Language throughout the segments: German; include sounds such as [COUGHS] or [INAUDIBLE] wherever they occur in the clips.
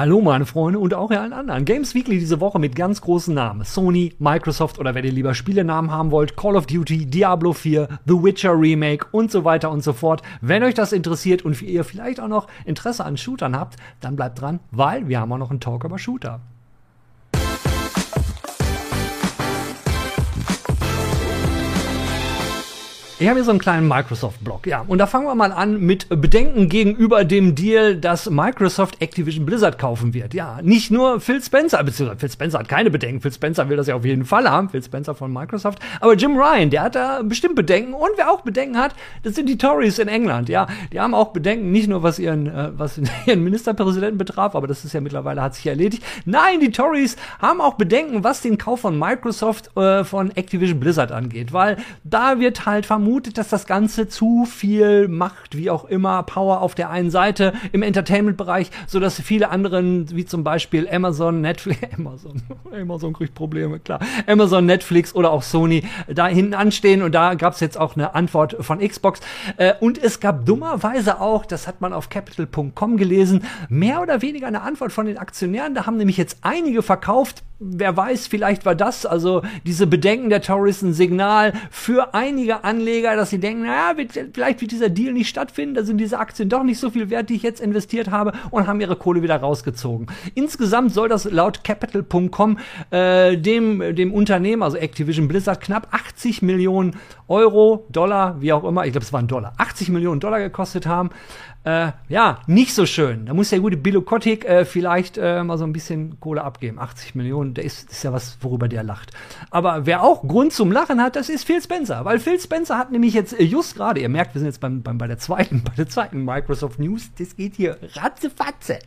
Hallo meine Freunde und auch allen anderen. Games Weekly diese Woche mit ganz großen Namen. Sony, Microsoft oder wenn ihr lieber Spielenamen haben wollt, Call of Duty, Diablo 4, The Witcher Remake und so weiter und so fort. Wenn euch das interessiert und ihr vielleicht auch noch Interesse an Shootern habt, dann bleibt dran, weil wir haben auch noch einen Talk über Shooter. Ich habe hier so einen kleinen Microsoft-Blog, ja. Und da fangen wir mal an mit Bedenken gegenüber dem Deal, dass Microsoft Activision Blizzard kaufen wird. Ja, nicht nur Phil Spencer, beziehungsweise Phil Spencer hat keine Bedenken. Phil Spencer will das ja auf jeden Fall haben, Phil Spencer von Microsoft. Aber Jim Ryan, der hat da bestimmt Bedenken. Und wer auch Bedenken hat, das sind die Tories in England, ja. Die haben auch Bedenken, nicht nur was ihren, äh, was [LAUGHS] ihren Ministerpräsidenten betraf, aber das ist ja mittlerweile, hat sich erledigt. Nein, die Tories haben auch Bedenken, was den Kauf von Microsoft äh, von Activision Blizzard angeht. Weil da wird halt vermutet, vermutet, dass das Ganze zu viel Macht, wie auch immer, Power auf der einen Seite im Entertainment-Bereich, so viele anderen, wie zum Beispiel Amazon, Netflix, [LAUGHS] Amazon, Amazon kriegt Probleme, klar, Amazon, Netflix oder auch Sony da hinten anstehen. Und da gab es jetzt auch eine Antwort von Xbox. Äh, und es gab dummerweise auch, das hat man auf capital.com gelesen, mehr oder weniger eine Antwort von den Aktionären, da haben nämlich jetzt einige verkauft, wer weiß, vielleicht war das also diese Bedenken der Tories ein Signal für einige Anleger, dass sie denken, naja, vielleicht wird dieser Deal nicht stattfinden, da sind diese Aktien doch nicht so viel wert, die ich jetzt investiert habe und haben ihre Kohle wieder rausgezogen. Insgesamt soll das laut Capital.com äh, dem, dem Unternehmen, also Activision Blizzard, knapp 80 Millionen Euro, Dollar, wie auch immer, ich glaube es waren Dollar, 80 Millionen Dollar gekostet haben. Äh, ja, nicht so schön. Da muss der gute Billo Kotick äh, vielleicht äh, mal so ein bisschen Kohle abgeben. 80 Millionen, der ist, ist ja was, worüber der lacht. Aber wer auch Grund zum Lachen hat, das ist Phil Spencer. Weil Phil Spencer hat nämlich jetzt äh, just gerade, ihr merkt, wir sind jetzt beim, beim, bei der zweiten, [LAUGHS] bei der zweiten Microsoft News, das geht hier ratzefatze.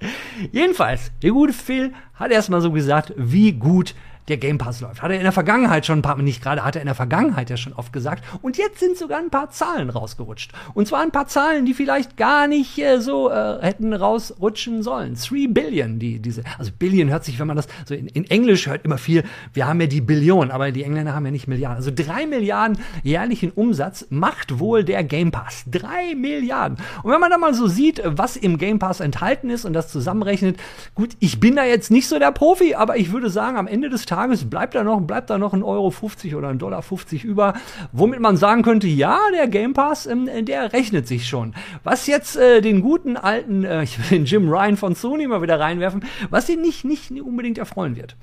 Jedenfalls, der gute Phil hat erstmal so gesagt, wie gut der Game Pass läuft. Hat er in der Vergangenheit schon ein paar, nicht gerade, hat er in der Vergangenheit ja schon oft gesagt. Und jetzt sind sogar ein paar Zahlen rausgerutscht. Und zwar ein paar Zahlen, die vielleicht gar nicht äh, so äh, hätten rausrutschen sollen. 3 Billion, die, diese, also Billion hört sich, wenn man das, so in, in Englisch hört immer viel, wir haben ja die Billion, aber die Engländer haben ja nicht Milliarden. Also drei Milliarden jährlichen Umsatz macht wohl der Game Pass. Drei Milliarden. Und wenn man da mal so sieht, was im Game Pass enthalten ist und das zusammenrechnet, gut, ich bin da jetzt nicht so der Profi, aber ich würde sagen, am Ende des Tages Tages bleibt da noch, bleibt da noch ein Euro 50 oder ein Dollar 50 über, womit man sagen könnte, ja, der Game Pass, ähm, der rechnet sich schon. Was jetzt äh, den guten alten, äh, [LAUGHS] ich will den Jim Ryan von Sony mal wieder reinwerfen, was ihn nicht, nicht unbedingt erfreuen wird.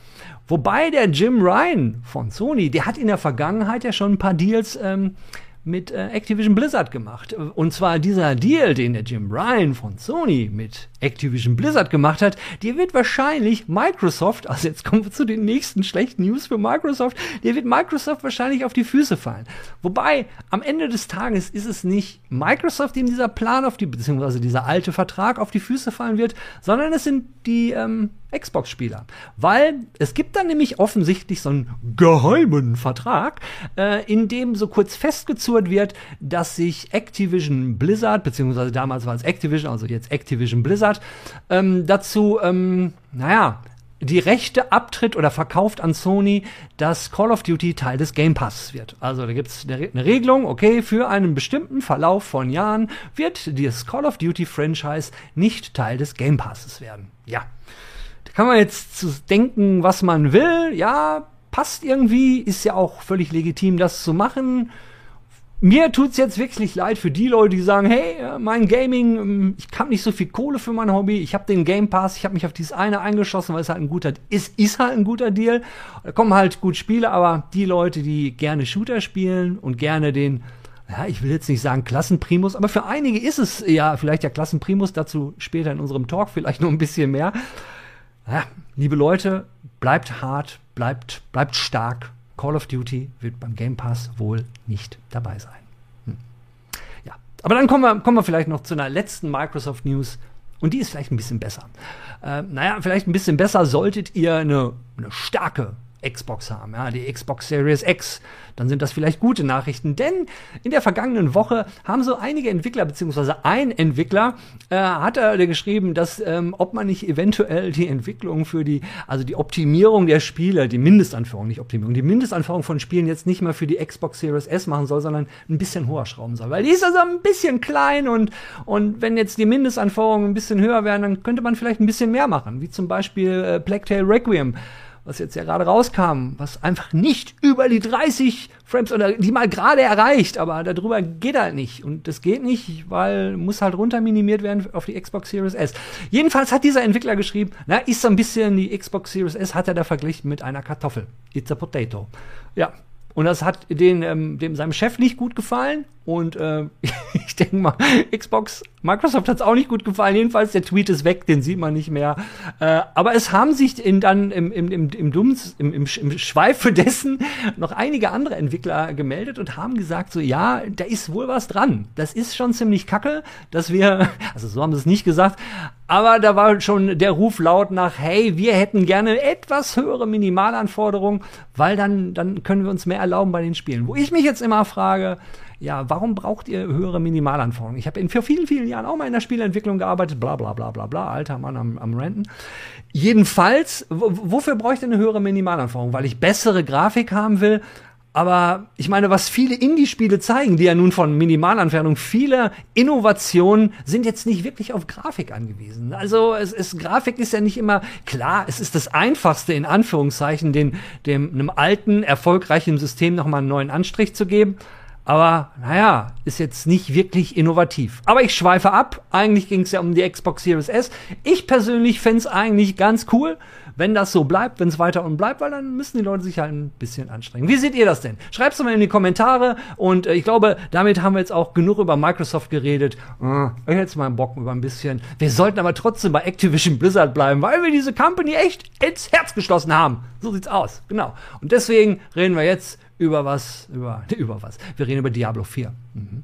Wobei der Jim Ryan von Sony, der hat in der Vergangenheit ja schon ein paar Deals ähm, mit äh, Activision Blizzard gemacht. Und zwar dieser Deal, den der Jim Ryan von Sony mit Activision Blizzard gemacht hat, der wird wahrscheinlich Microsoft, also jetzt kommen wir zu den nächsten schlechten News für Microsoft, der wird Microsoft wahrscheinlich auf die Füße fallen. Wobei, am Ende des Tages ist es nicht Microsoft, dem dieser Plan auf die, beziehungsweise dieser alte Vertrag auf die Füße fallen wird, sondern es sind die ähm, Xbox-Spieler. Weil es gibt dann nämlich offensichtlich so einen geheimen Vertrag, äh, in dem so kurz festgezurrt wird, dass sich Activision Blizzard, beziehungsweise damals war es Activision, also jetzt Activision Blizzard, ähm, dazu, ähm, naja, die Rechte abtritt oder verkauft an Sony, dass Call of Duty Teil des Game Passes wird. Also da gibt es eine, eine, Regelung, okay, für einen bestimmten Verlauf von Jahren wird das Call of Duty Franchise nicht Teil des Game Passes werden. Ja. Kann man jetzt zu denken, was man will. Ja, passt irgendwie, ist ja auch völlig legitim, das zu machen. Mir tut's jetzt wirklich leid für die Leute, die sagen, hey, äh, mein Gaming, ähm, ich habe nicht so viel Kohle für mein Hobby, ich habe den Game Pass, ich habe mich auf dieses eine eingeschossen, weil es halt ein guter, es ist halt ein guter Deal. Da kommen halt gut Spiele, aber die Leute, die gerne Shooter spielen und gerne den, ja, ich will jetzt nicht sagen Klassenprimus, aber für einige ist es ja vielleicht ja Klassenprimus, dazu später in unserem Talk vielleicht noch ein bisschen mehr ja, liebe Leute, bleibt hart, bleibt, bleibt stark. Call of Duty wird beim Game Pass wohl nicht dabei sein. Hm. Ja, aber dann kommen wir, kommen wir vielleicht noch zu einer letzten Microsoft News. Und die ist vielleicht ein bisschen besser. Äh, naja, vielleicht ein bisschen besser solltet ihr eine, eine starke Xbox haben, ja, die Xbox Series X, dann sind das vielleicht gute Nachrichten. Denn in der vergangenen Woche haben so einige Entwickler, beziehungsweise ein Entwickler, äh, hat er geschrieben, dass ähm, ob man nicht eventuell die Entwicklung für die, also die Optimierung der Spiele, die Mindestanforderung, nicht Optimierung, die Mindestanforderung von Spielen jetzt nicht mehr für die Xbox Series S machen soll, sondern ein bisschen höher schrauben soll. Weil die ist also ein bisschen klein und, und wenn jetzt die Mindestanforderungen ein bisschen höher wären, dann könnte man vielleicht ein bisschen mehr machen. Wie zum Beispiel äh, Tale Requiem was jetzt ja gerade rauskam, was einfach nicht über die 30 Frames oder die mal gerade erreicht, aber darüber geht halt nicht. Und das geht nicht, weil muss halt runter minimiert werden auf die Xbox Series S. Jedenfalls hat dieser Entwickler geschrieben, na, ist so ein bisschen die Xbox Series S, hat er da verglichen mit einer Kartoffel. It's a potato. Ja, und das hat den, ähm, dem seinem Chef nicht gut gefallen. Und äh, [LAUGHS] ich denke mal, Xbox, Microsoft hat es auch nicht gut gefallen. Jedenfalls, der Tweet ist weg, den sieht man nicht mehr. Äh, aber es haben sich in, dann im, im, im, im, Dumms, im, im, im Schweife [LAUGHS] dessen noch einige andere Entwickler gemeldet und haben gesagt, so ja, da ist wohl was dran. Das ist schon ziemlich kacke, dass wir, [LAUGHS] also so haben sie es nicht gesagt, aber da war schon der Ruf laut nach, hey, wir hätten gerne etwas höhere Minimalanforderungen, weil dann, dann können wir uns mehr erlauben bei den Spielen. Wo ich mich jetzt immer frage, ja, warum braucht ihr höhere Minimalanforderungen? Ich habe in vor vielen, vielen Jahren auch mal in der Spielentwicklung gearbeitet, bla bla bla bla bla, alter Mann am, am Renten. Jedenfalls, wofür denn eine höhere Minimalanforderung? Weil ich bessere Grafik haben will, aber ich meine, was viele Indie-Spiele zeigen, die ja nun von Minimalanfernung viele Innovationen sind jetzt nicht wirklich auf Grafik angewiesen. Also es ist Grafik ist ja nicht immer klar. Es ist das einfachste in Anführungszeichen, den dem einem alten erfolgreichen System noch mal einen neuen Anstrich zu geben. Aber naja, ist jetzt nicht wirklich innovativ. Aber ich schweife ab. Eigentlich ging es ja um die Xbox Series S. Ich persönlich fände es eigentlich ganz cool, wenn das so bleibt, wenn es weiter und bleibt, weil dann müssen die Leute sich halt ein bisschen anstrengen. Wie seht ihr das denn? Schreibt es mal in die Kommentare und äh, ich glaube, damit haben wir jetzt auch genug über Microsoft geredet. Äh, ich hätte mal Bock über ein bisschen. Wir sollten aber trotzdem bei Activision Blizzard bleiben, weil wir diese Company echt ins Herz geschlossen haben. So sieht's aus. Genau. Und deswegen reden wir jetzt über was, über, [LAUGHS] über was. Wir reden über Diablo 4. Mhm.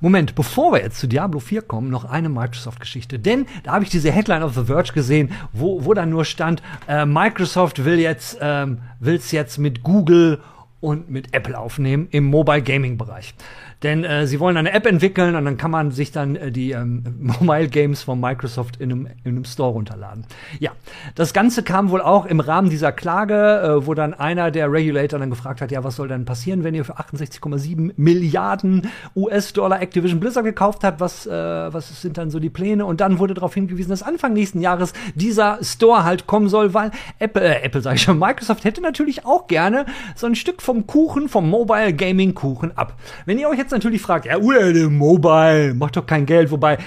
Moment, bevor wir jetzt zu Diablo 4 kommen, noch eine Microsoft-Geschichte. Denn da habe ich diese Headline of The Verge gesehen, wo, wo dann nur stand, äh, Microsoft will jetzt, ähm, will's jetzt mit Google und mit Apple aufnehmen im Mobile Gaming Bereich. Denn äh, sie wollen eine App entwickeln und dann kann man sich dann äh, die ähm, [LAUGHS] Mobile Games von Microsoft in einem, in einem Store runterladen. Ja, das Ganze kam wohl auch im Rahmen dieser Klage, äh, wo dann einer der Regulator dann gefragt hat, ja, was soll denn passieren, wenn ihr für 68,7 Milliarden US-Dollar Activision Blizzard gekauft habt? Was, äh, was sind dann so die Pläne? Und dann wurde darauf hingewiesen, dass Anfang nächsten Jahres dieser Store halt kommen soll, weil Apple, äh, Apple sag ich schon, Microsoft hätte natürlich auch gerne so ein Stück vom Kuchen, vom Mobile Gaming Kuchen ab. Wenn ihr euch jetzt natürlich fragt, ja, uh, Mobile, macht doch kein Geld, wobei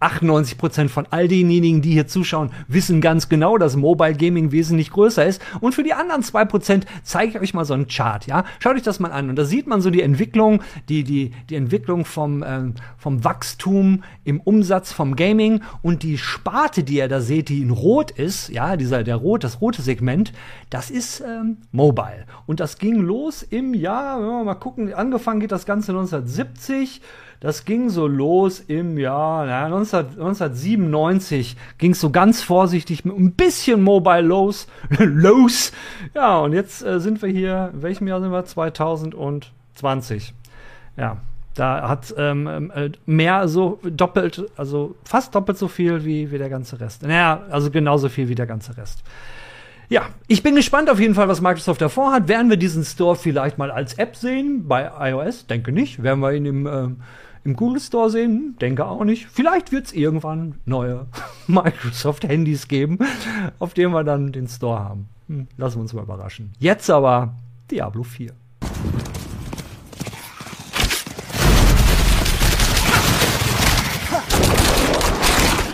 98 Prozent von all denjenigen, die hier zuschauen, wissen ganz genau, dass Mobile Gaming wesentlich größer ist. Und für die anderen zwei Prozent zeige ich euch mal so einen Chart, ja. Schaut euch das mal an. Und da sieht man so die Entwicklung, die, die, die Entwicklung vom, ähm, vom Wachstum im Umsatz vom Gaming und die Sparte, die ihr da seht, die in Rot ist, ja, dieser, der Rot, das rote Segment, das ist ähm, Mobile. Und das ging los im Jahr, wenn wir mal gucken, angefangen geht das Ganze 1970 das ging so los im Jahr 19, 1997. Ging es so ganz vorsichtig mit ein bisschen Mobile los. [LAUGHS] los. Ja, und jetzt äh, sind wir hier, in welchem Jahr sind wir? 2020. Ja, da hat ähm, äh, mehr so doppelt, also fast doppelt so viel wie, wie der ganze Rest. Naja, also genauso viel wie der ganze Rest. Ja, ich bin gespannt auf jeden Fall, was Microsoft davor hat. Werden wir diesen Store vielleicht mal als App sehen bei iOS? Denke nicht. Werden wir ihn im ähm, im Google Store sehen? Denke auch nicht. Vielleicht wird es irgendwann neue [LAUGHS] Microsoft-Handys geben, auf denen wir dann den Store haben. Hm, lassen wir uns mal überraschen. Jetzt aber Diablo 4.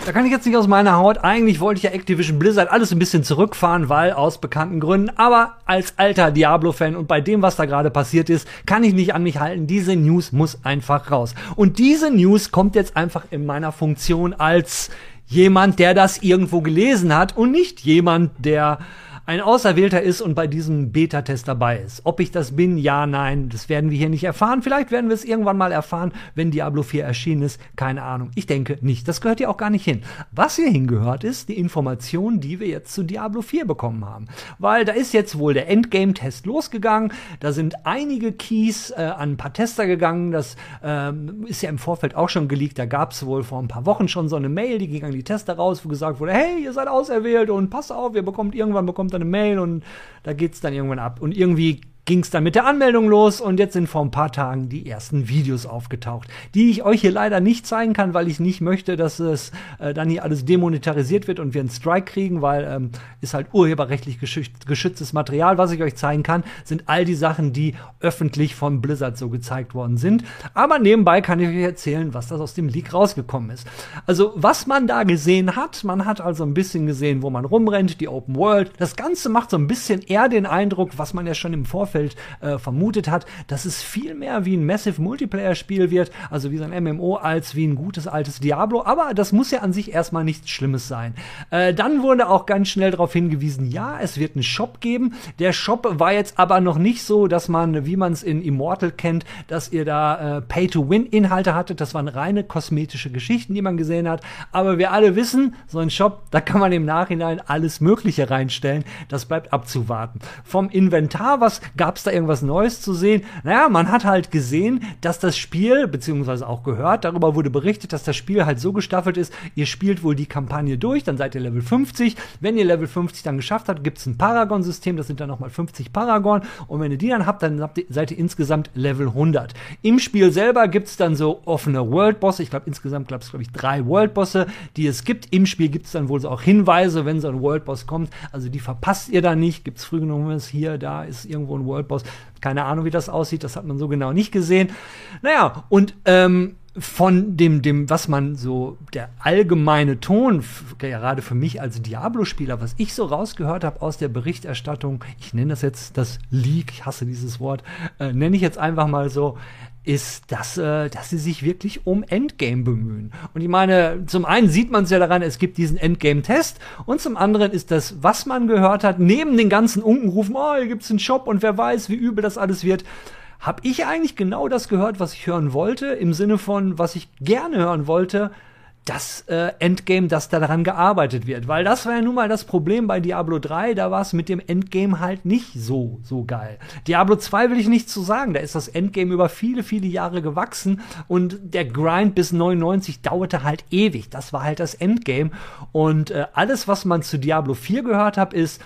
Da kann ich jetzt nicht aus meiner Haut. Eigentlich wollte ich ja Activision Blizzard alles ein bisschen zurückfahren, weil aus bekannten Gründen. Aber als alter Diablo-Fan und bei dem, was da gerade passiert ist, kann ich nicht an mich halten. Diese News muss einfach raus. Und diese News kommt jetzt einfach in meiner Funktion als jemand, der das irgendwo gelesen hat und nicht jemand, der ein Auserwählter ist und bei diesem Beta-Test dabei ist. Ob ich das bin, ja, nein, das werden wir hier nicht erfahren. Vielleicht werden wir es irgendwann mal erfahren, wenn Diablo 4 erschienen ist. Keine Ahnung. Ich denke nicht. Das gehört hier auch gar nicht hin. Was hier hingehört, ist die Information, die wir jetzt zu Diablo 4 bekommen haben. Weil da ist jetzt wohl der Endgame-Test losgegangen. Da sind einige Keys äh, an ein paar Tester gegangen. Das ähm, ist ja im Vorfeld auch schon geleakt. Da gab es wohl vor ein paar Wochen schon so eine Mail, die ging an die Tester raus, wo gesagt wurde, hey, ihr seid auserwählt und passt auf, ihr bekommt irgendwann bekommt eine Mail und da geht's dann irgendwann ab. Und irgendwie ging es dann mit der Anmeldung los und jetzt sind vor ein paar Tagen die ersten Videos aufgetaucht, die ich euch hier leider nicht zeigen kann, weil ich nicht möchte, dass es äh, dann hier alles demonetarisiert wird und wir einen Strike kriegen, weil ähm, ist halt urheberrechtlich geschütztes Material. Was ich euch zeigen kann, sind all die Sachen, die öffentlich von Blizzard so gezeigt worden sind. Aber nebenbei kann ich euch erzählen, was das aus dem Leak rausgekommen ist. Also was man da gesehen hat, man hat also ein bisschen gesehen, wo man rumrennt, die Open World. Das Ganze macht so ein bisschen eher den Eindruck, was man ja schon im Vorfeld Vorfeld äh, vermutet hat, dass es viel mehr wie ein Massive Multiplayer-Spiel wird, also wie so ein MMO, als wie ein gutes altes Diablo. Aber das muss ja an sich erstmal nichts Schlimmes sein. Äh, dann wurde auch ganz schnell darauf hingewiesen, ja, es wird einen Shop geben. Der Shop war jetzt aber noch nicht so, dass man, wie man es in Immortal kennt, dass ihr da äh, Pay-to-Win-Inhalte hattet. Das waren reine kosmetische Geschichten, die man gesehen hat. Aber wir alle wissen, so ein Shop, da kann man im Nachhinein alles Mögliche reinstellen. Das bleibt abzuwarten. Vom Inventar, was gab Gab es da irgendwas Neues zu sehen? Naja, man hat halt gesehen, dass das Spiel, beziehungsweise auch gehört, darüber wurde berichtet, dass das Spiel halt so gestaffelt ist, ihr spielt wohl die Kampagne durch, dann seid ihr Level 50. Wenn ihr Level 50 dann geschafft habt, gibt es ein Paragon-System, das sind dann nochmal 50 Paragon. Und wenn ihr die dann habt, dann habt ihr, seid ihr insgesamt Level 100. Im Spiel selber gibt es dann so offene World-Bosse. Ich glaube, insgesamt glaube ich, drei World-Bosse, die es gibt. Im Spiel gibt es dann wohl so auch Hinweise, wenn so ein World-Boss kommt. Also die verpasst ihr dann nicht. Gibt es früh genug, hier, da ist irgendwo ein World Boss. Keine Ahnung, wie das aussieht, das hat man so genau nicht gesehen. Naja, und ähm, von dem, dem, was man so, der allgemeine Ton, gerade für mich als Diablo-Spieler, was ich so rausgehört habe aus der Berichterstattung, ich nenne das jetzt das Leak, ich hasse dieses Wort, äh, nenne ich jetzt einfach mal so, ist, dass, äh, dass sie sich wirklich um Endgame bemühen. Und ich meine, zum einen sieht man es ja daran, es gibt diesen Endgame-Test und zum anderen ist das, was man gehört hat, neben den ganzen Unkenrufen, oh, hier gibt's einen Shop und wer weiß, wie übel das alles wird, habe ich eigentlich genau das gehört, was ich hören wollte, im Sinne von, was ich gerne hören wollte, das äh, Endgame, dass da daran gearbeitet wird. Weil das war ja nun mal das Problem bei Diablo 3, da war es mit dem Endgame halt nicht so, so geil. Diablo 2 will ich nicht zu sagen, da ist das Endgame über viele, viele Jahre gewachsen und der Grind bis 99 dauerte halt ewig. Das war halt das Endgame. Und äh, alles, was man zu Diablo 4 gehört hat, ist,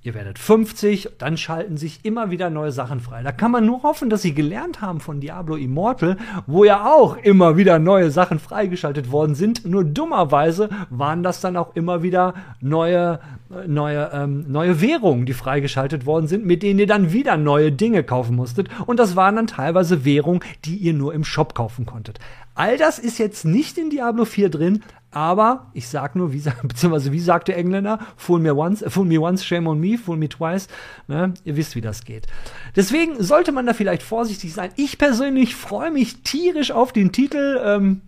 Ihr werdet 50, dann schalten sich immer wieder neue Sachen frei. Da kann man nur hoffen, dass sie gelernt haben von Diablo Immortal, wo ja auch immer wieder neue Sachen freigeschaltet worden sind. Nur dummerweise waren das dann auch immer wieder neue, neue, ähm, neue Währungen, die freigeschaltet worden sind, mit denen ihr dann wieder neue Dinge kaufen musstet. Und das waren dann teilweise Währungen, die ihr nur im Shop kaufen konntet. All das ist jetzt nicht in Diablo 4 drin, aber ich sag nur, wie, [LAUGHS] beziehungsweise wie sagt der Engländer, fool me once, fool me once, shame on me, fool me twice. Ne? Ihr wisst, wie das geht. Deswegen sollte man da vielleicht vorsichtig sein. Ich persönlich freue mich tierisch auf den Titel. Ähm,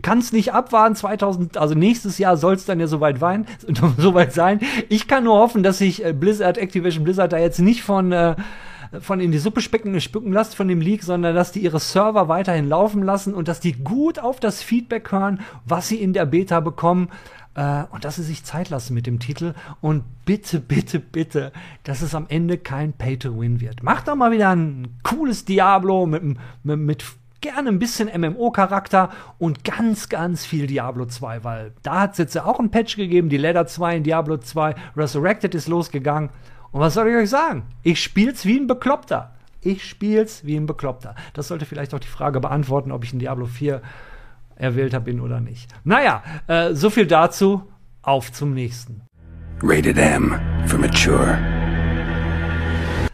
kann es nicht abwarten. 2000, also nächstes Jahr soll es dann ja soweit, wein, [LAUGHS] soweit sein. Ich kann nur hoffen, dass sich äh, Blizzard, Activision Blizzard da jetzt nicht von äh, von in die Suppe specken, spucken lasst von dem Leak, sondern dass die ihre Server weiterhin laufen lassen und dass die gut auf das Feedback hören, was sie in der Beta bekommen äh, und dass sie sich Zeit lassen mit dem Titel und bitte, bitte, bitte, dass es am Ende kein Pay-to-Win wird. Macht doch mal wieder ein cooles Diablo mit, mit, mit gerne ein bisschen MMO-Charakter und ganz, ganz viel Diablo 2, weil da hat es jetzt ja auch ein Patch gegeben, die Ladder 2 in Diablo 2, Resurrected ist losgegangen und was soll ich euch sagen? Ich spiel's wie ein Bekloppter. Ich spiel's wie ein Bekloppter. Das sollte vielleicht auch die Frage beantworten, ob ich in Diablo 4 erwählter bin oder nicht. Naja, äh, so viel dazu. Auf zum nächsten. Rated M for mature.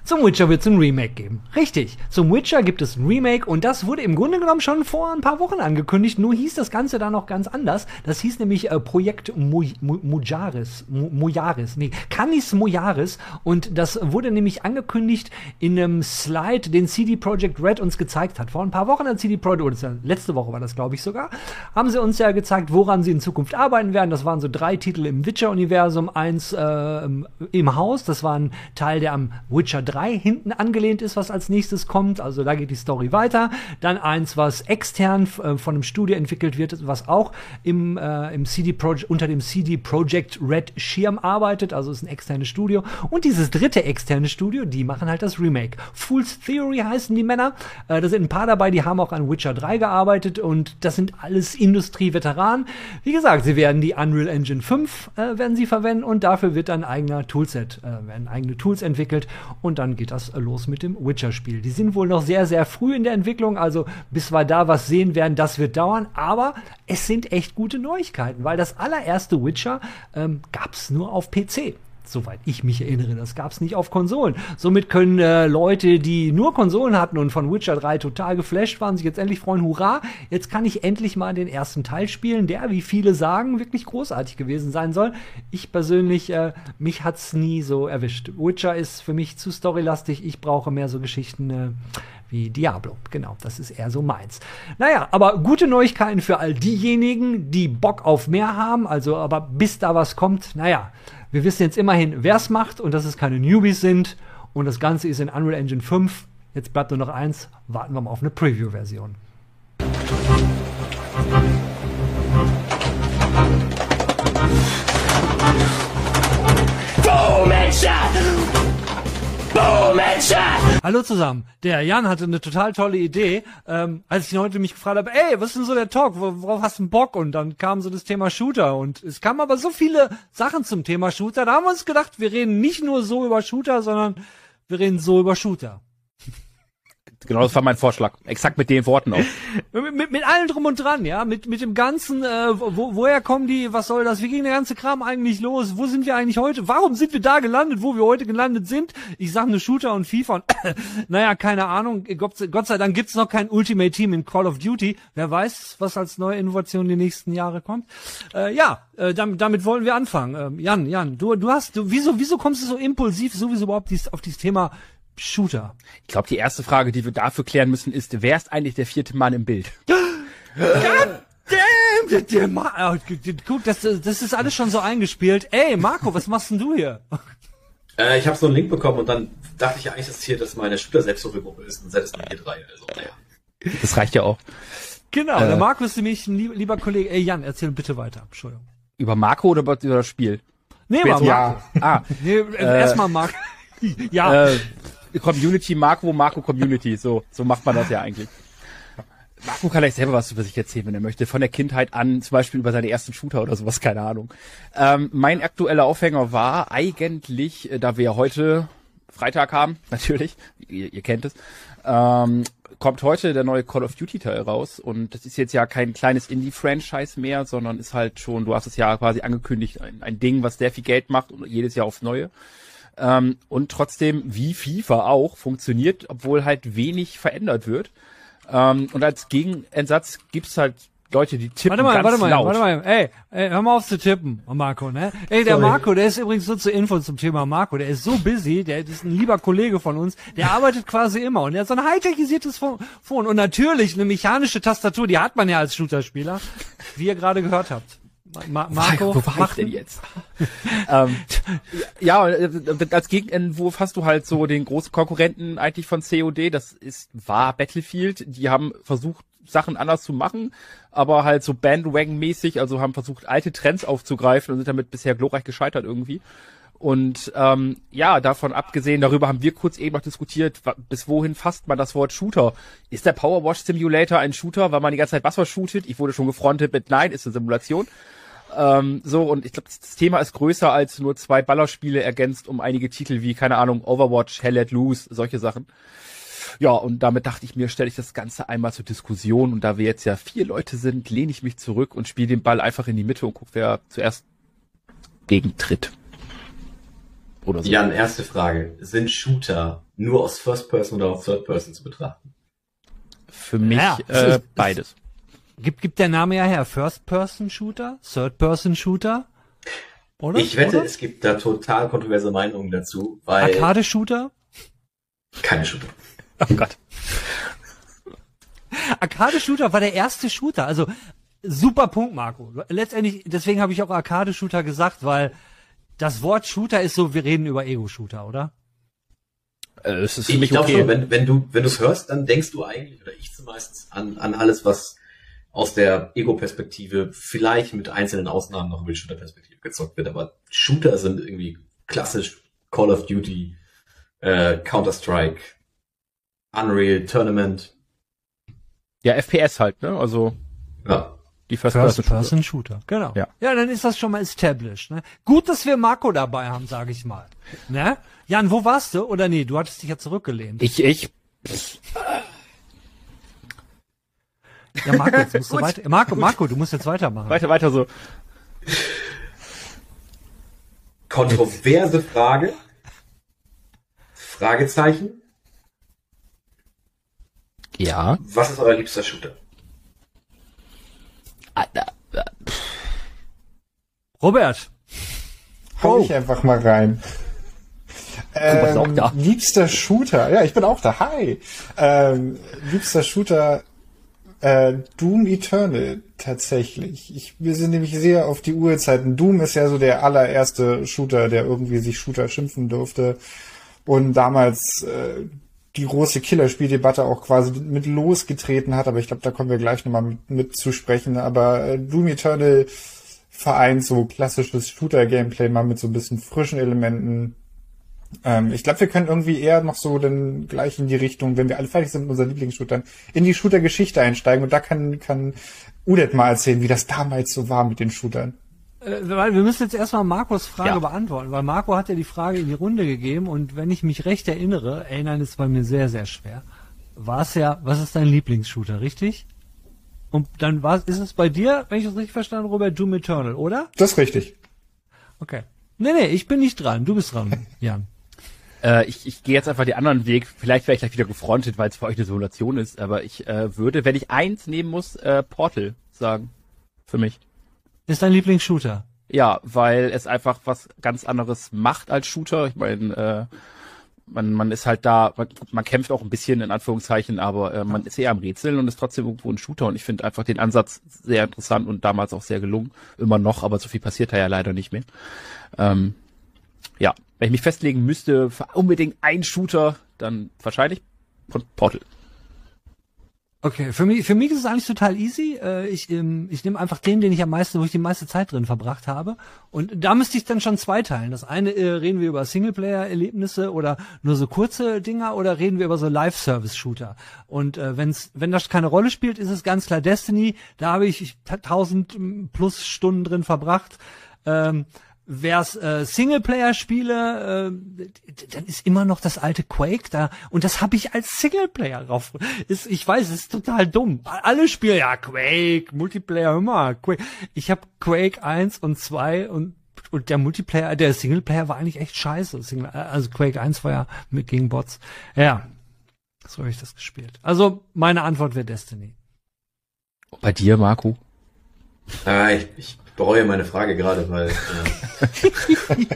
Zum Witcher wird es ein Remake geben. Richtig. Zum Witcher gibt es ein Remake und das wurde im Grunde genommen schon vor ein paar Wochen angekündigt. Nur hieß das Ganze da noch ganz anders. Das hieß nämlich äh, Projekt Mojaris. Mojaris. Nee, Canis Mojaris. Und das wurde nämlich angekündigt in einem Slide, den CD Projekt Red uns gezeigt hat. Vor ein paar Wochen hat CD Projekt, oder letzte Woche war das, glaube ich sogar, haben sie uns ja gezeigt, woran sie in Zukunft arbeiten werden. Das waren so drei Titel im Witcher-Universum. Eins äh, im Haus, das war ein Teil, der am Witcher 3 3 hinten angelehnt ist, was als nächstes kommt. Also da geht die Story weiter. Dann eins, was extern äh, von einem Studio entwickelt wird, was auch im, äh, im CD Projekt, unter dem CD Projekt Red Schirm arbeitet. Also ist ein externes Studio. Und dieses dritte externe Studio, die machen halt das Remake. Fool's Theory heißen die Männer. Äh, da sind ein paar dabei, die haben auch an Witcher 3 gearbeitet und das sind alles Industrieveteranen. Wie gesagt, sie werden die Unreal Engine 5 äh, werden sie verwenden und dafür wird ein eigener Toolset, äh, werden eigene Tools entwickelt und dann dann geht das los mit dem Witcher-Spiel. Die sind wohl noch sehr, sehr früh in der Entwicklung, also bis wir da was sehen werden, das wird dauern, aber es sind echt gute Neuigkeiten, weil das allererste Witcher ähm, gab es nur auf PC soweit ich mich erinnere. Das gab es nicht auf Konsolen. Somit können äh, Leute, die nur Konsolen hatten und von Witcher 3 total geflasht waren, sich jetzt endlich freuen, hurra, jetzt kann ich endlich mal den ersten Teil spielen, der, wie viele sagen, wirklich großartig gewesen sein soll. Ich persönlich, äh, mich hat's nie so erwischt. Witcher ist für mich zu storylastig. Ich brauche mehr so Geschichten äh, wie Diablo. Genau, das ist eher so meins. Naja, aber gute Neuigkeiten für all diejenigen, die Bock auf mehr haben. Also, aber bis da was kommt, naja, wir wissen jetzt immerhin, wer es macht und dass es keine Newbies sind. Und das Ganze ist in Unreal Engine 5. Jetzt bleibt nur noch eins. Warten wir mal auf eine Preview-Version. Hallo zusammen. Der Jan hatte eine total tolle Idee, ähm, als ich heute mich gefragt habe, ey, was ist denn so der Talk? Worauf hast du Bock? Und dann kam so das Thema Shooter und es kamen aber so viele Sachen zum Thema Shooter. Da haben wir uns gedacht, wir reden nicht nur so über Shooter, sondern wir reden so über Shooter. Genau, das war mein Vorschlag. Exakt mit den Worten auch. [LAUGHS] mit, mit, mit allem drum und dran, ja, mit mit dem ganzen, äh, wo, woher kommen die, was soll das, wie ging der ganze Kram eigentlich los, wo sind wir eigentlich heute, warum sind wir da gelandet, wo wir heute gelandet sind? Ich sag nur Shooter und FIFA und [COUGHS] naja, keine Ahnung, Gott, Gott sei Dank gibt's noch kein Ultimate Team in Call of Duty. Wer weiß, was als neue Innovation die nächsten Jahre kommt. Äh, ja, äh, damit, damit wollen wir anfangen. Ähm, Jan, Jan, du, du hast, du, wieso, wieso kommst du so impulsiv sowieso überhaupt dies, auf dieses Thema Shooter. Ich glaube, die erste Frage, die wir dafür klären müssen, ist, wer ist eigentlich der vierte Mann im Bild? [GASPS] Damn, Ma guck, das, das ist alles schon so eingespielt. Ey, Marco, was machst denn du hier? [LAUGHS] Äh, ich habe so einen Link bekommen und dann dachte ich eigentlich, dass hier das meine Shooter-Selbsthilfegruppe ist und seid es dann hier drei. Also, naja. Das reicht ja auch. Genau, äh, der Marco ist nämlich ein lieber, lieber Kollege. Ey, Jan, erzähl bitte weiter. Entschuldigung. Über Marco oder über das Spiel? Nee, über Marco. Ja. Ah. Nee, äh, erstmal Marco. [LAUGHS] ja. Äh, Community Marco, Marco Community. So, so macht man das ja eigentlich. Marco kann gleich selber was über sich erzählen, wenn er möchte. Von der Kindheit an, zum Beispiel über seine ersten Shooter oder sowas, keine Ahnung. Ähm, mein aktueller Aufhänger war eigentlich, äh, da wir heute Freitag haben, [LAUGHS] natürlich, ihr, ihr kennt es, ähm, kommt heute der neue Call of Duty Teil raus und das ist jetzt ja kein kleines Indie-Franchise mehr, sondern ist halt schon, du hast es ja quasi angekündigt, ein, ein Ding, was sehr viel Geld macht und jedes Jahr aufs Neue ähm, und trotzdem wie FIFA auch funktioniert, obwohl halt wenig verändert wird. Ähm, und als Gegenensatz gibt's halt Leute, die tippen warte mal, ganz warte mal, laut. Warte mal, ey, ey, hör mal auf zu tippen, Marco, ne? Ey, der Sorry. Marco, der ist übrigens so zur Info zum Thema Marco, der ist so busy, der ist ein lieber Kollege von uns, der arbeitet quasi immer und er hat so ein high-techisiertes Phone und natürlich eine mechanische Tastatur, die hat man ja als Shooter-Spieler, wie ihr gerade gehört habt. Ma Marco, wo war ich denn jetzt? [LAUGHS] ähm, ja, als Gegenentwurf hast du halt so den großen Konkurrenten eigentlich von COD, das ist war Battlefield. Die haben versucht Sachen anders zu machen, aber halt so Bandwagon-mäßig, also haben versucht alte Trends aufzugreifen und sind damit bisher glorreich gescheitert irgendwie. Und ähm, ja, davon abgesehen, darüber haben wir kurz eben noch diskutiert, bis wohin fasst man das Wort Shooter? Ist der Powerwash Simulator ein Shooter, weil man die ganze Zeit Wasser shootet? Ich wurde schon gefrontet mit Nein, ist eine Simulation. Ähm, so, und ich glaube, das Thema ist größer als nur zwei Ballerspiele ergänzt um einige Titel wie, keine Ahnung, Overwatch, Hell Let Loose, solche Sachen. Ja, und damit dachte ich mir, stelle ich das Ganze einmal zur Diskussion. Und da wir jetzt ja vier Leute sind, lehne ich mich zurück und spiele den Ball einfach in die Mitte und gucke, wer zuerst gegentritt. oder so. Jan, erste Frage. Sind Shooter nur aus First Person oder aus Third Person zu betrachten? Für mich ja, äh, ist, [LAUGHS] beides. Gibt, gibt der Name ja her. First Person Shooter, Third Person Shooter. Oder? Ich wette, oder? es gibt da total kontroverse Meinungen dazu, weil. Arcade Shooter? Keine Shooter. Oh Gott. Arcade Shooter war der erste Shooter. Also super Punkt, Marco. Letztendlich, deswegen habe ich auch Arcade Shooter gesagt, weil das Wort Shooter ist so, wir reden über Ego-Shooter, oder? Äh, es ist für ich glaube okay. schon, wenn, wenn du wenn du es hörst, dann denkst du eigentlich, oder ich zumeist, an, an alles, was aus der Ego-Perspektive vielleicht mit einzelnen Ausnahmen noch über die Shooter-Perspektive gezockt wird. Aber Shooter sind irgendwie klassisch Call of Duty, äh, Counter-Strike, Unreal, Tournament. Ja, FPS halt, ne? Also. Ja. Die First-Person-Shooter. First genau. Ja. ja, dann ist das schon mal established. Ne? Gut, dass wir Marco dabei haben, sage ich mal. Ne? Jan, wo warst du? Oder nee, du hattest dich ja zurückgelehnt. Ich, ich. Ja, Marco, jetzt [LAUGHS] musst du weiter. Marco, Marco, du musst jetzt weitermachen. Weiter, weiter so. Kontroverse Frage. Fragezeichen. Ja. Was ist euer liebster Shooter? Robert. Hau ich einfach mal rein. Ähm, liebster Shooter, ja, ich bin auch da. Hi. Ähm, liebster Shooter, äh, Doom Eternal tatsächlich. Ich, wir sind nämlich sehr auf die Uhrzeiten. Doom ist ja so der allererste Shooter, der irgendwie sich Shooter schimpfen durfte. Und damals äh, die große Killerspieldebatte auch quasi mit losgetreten hat, aber ich glaube, da kommen wir gleich nochmal mit, mit zu sprechen. Aber äh, Doom Eternal vereint so klassisches Shooter-Gameplay mal mit so ein bisschen frischen Elementen. Ähm, ich glaube, wir können irgendwie eher noch so dann gleich in die Richtung, wenn wir alle fertig sind mit unseren Lieblingsshootern, in die Shooter-Geschichte einsteigen und da kann, kann Udet mal erzählen, wie das damals so war mit den Shootern. Äh, weil wir müssen jetzt erstmal Marcos Frage ja. beantworten, weil Marco hat ja die Frage in die Runde gegeben und wenn ich mich recht erinnere, erinnern ist bei mir sehr, sehr schwer, war es ja, was ist dein Lieblingsshooter, richtig? Und dann war ist es bei dir, wenn ich das richtig verstanden Robert, Doom Eternal, oder? Das ist richtig. Okay. Nee, nee, ich bin nicht dran, du bist dran, [LAUGHS] Jan. Äh, ich, ich gehe jetzt einfach den anderen Weg. Vielleicht wäre ich gleich wieder gefrontet, weil es für euch eine Simulation ist. Aber ich äh, würde, wenn ich eins nehmen muss, äh, Portal sagen. Für mich. Ist dein Lieblingsshooter? Ja, weil es einfach was ganz anderes macht als Shooter. Ich meine, äh, man, man ist halt da, man, man kämpft auch ein bisschen in Anführungszeichen, aber äh, man ist eher am Rätseln und ist trotzdem irgendwo ein Shooter und ich finde einfach den Ansatz sehr interessant und damals auch sehr gelungen. Immer noch, aber so viel passiert da ja leider nicht mehr. Ähm, ja, wenn ich mich festlegen müsste unbedingt ein Shooter, dann wahrscheinlich Portal. Okay, für mich, für mich ist es eigentlich total easy. Äh, ich ähm, ich nehme einfach den, den ich am meisten, wo ich die meiste Zeit drin verbracht habe. Und da müsste ich dann schon zweiteilen. Das eine äh, reden wir über Singleplayer-Erlebnisse oder nur so kurze Dinger oder reden wir über so Live-Service-Shooter. Und äh, wenn's, wenn das keine Rolle spielt, ist es ganz klar Destiny. Da habe ich tausend plus Stunden drin verbracht. Ähm, Wär's äh, Singleplayer-Spiele, äh, dann ist immer noch das alte Quake da und das habe ich als Singleplayer drauf. Ist, ich weiß, es ist total dumm. Alle spielen ja Quake, Multiplayer immer Quake. Ich habe Quake 1 und 2 und und der Multiplayer, der Singleplayer war eigentlich echt scheiße. Single, also Quake 1 war ja mit gegen Bots. Ja, so habe ich das gespielt. Also meine Antwort wäre Destiny. Bei dir, Marco? Äh, ich, ich bereue meine Frage gerade, weil äh,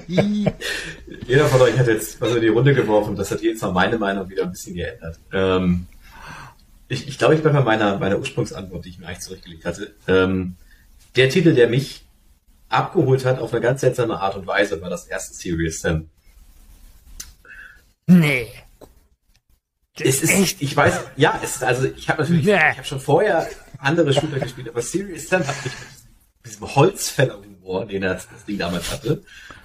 [LAUGHS] jeder von euch hat jetzt was in die Runde geworfen. Das hat jetzt mal meine Meinung wieder ein bisschen geändert. Ähm, ich, ich glaube, ich bin bei meiner, meiner Ursprungsantwort, die ich mir eigentlich zurückgelegt hatte. Ähm, der Titel, der mich abgeholt hat auf eine ganz seltsame Art und Weise, war das erste Serious Sam. Nee. Es ist, echt? ich weiß, ja, es ist, also ich habe natürlich, nee. ich habe schon vorher andere Shooter gespielt, aber Serious Sam hat mich diesem Holzfäller-Humor, den er das Ding damals hatte.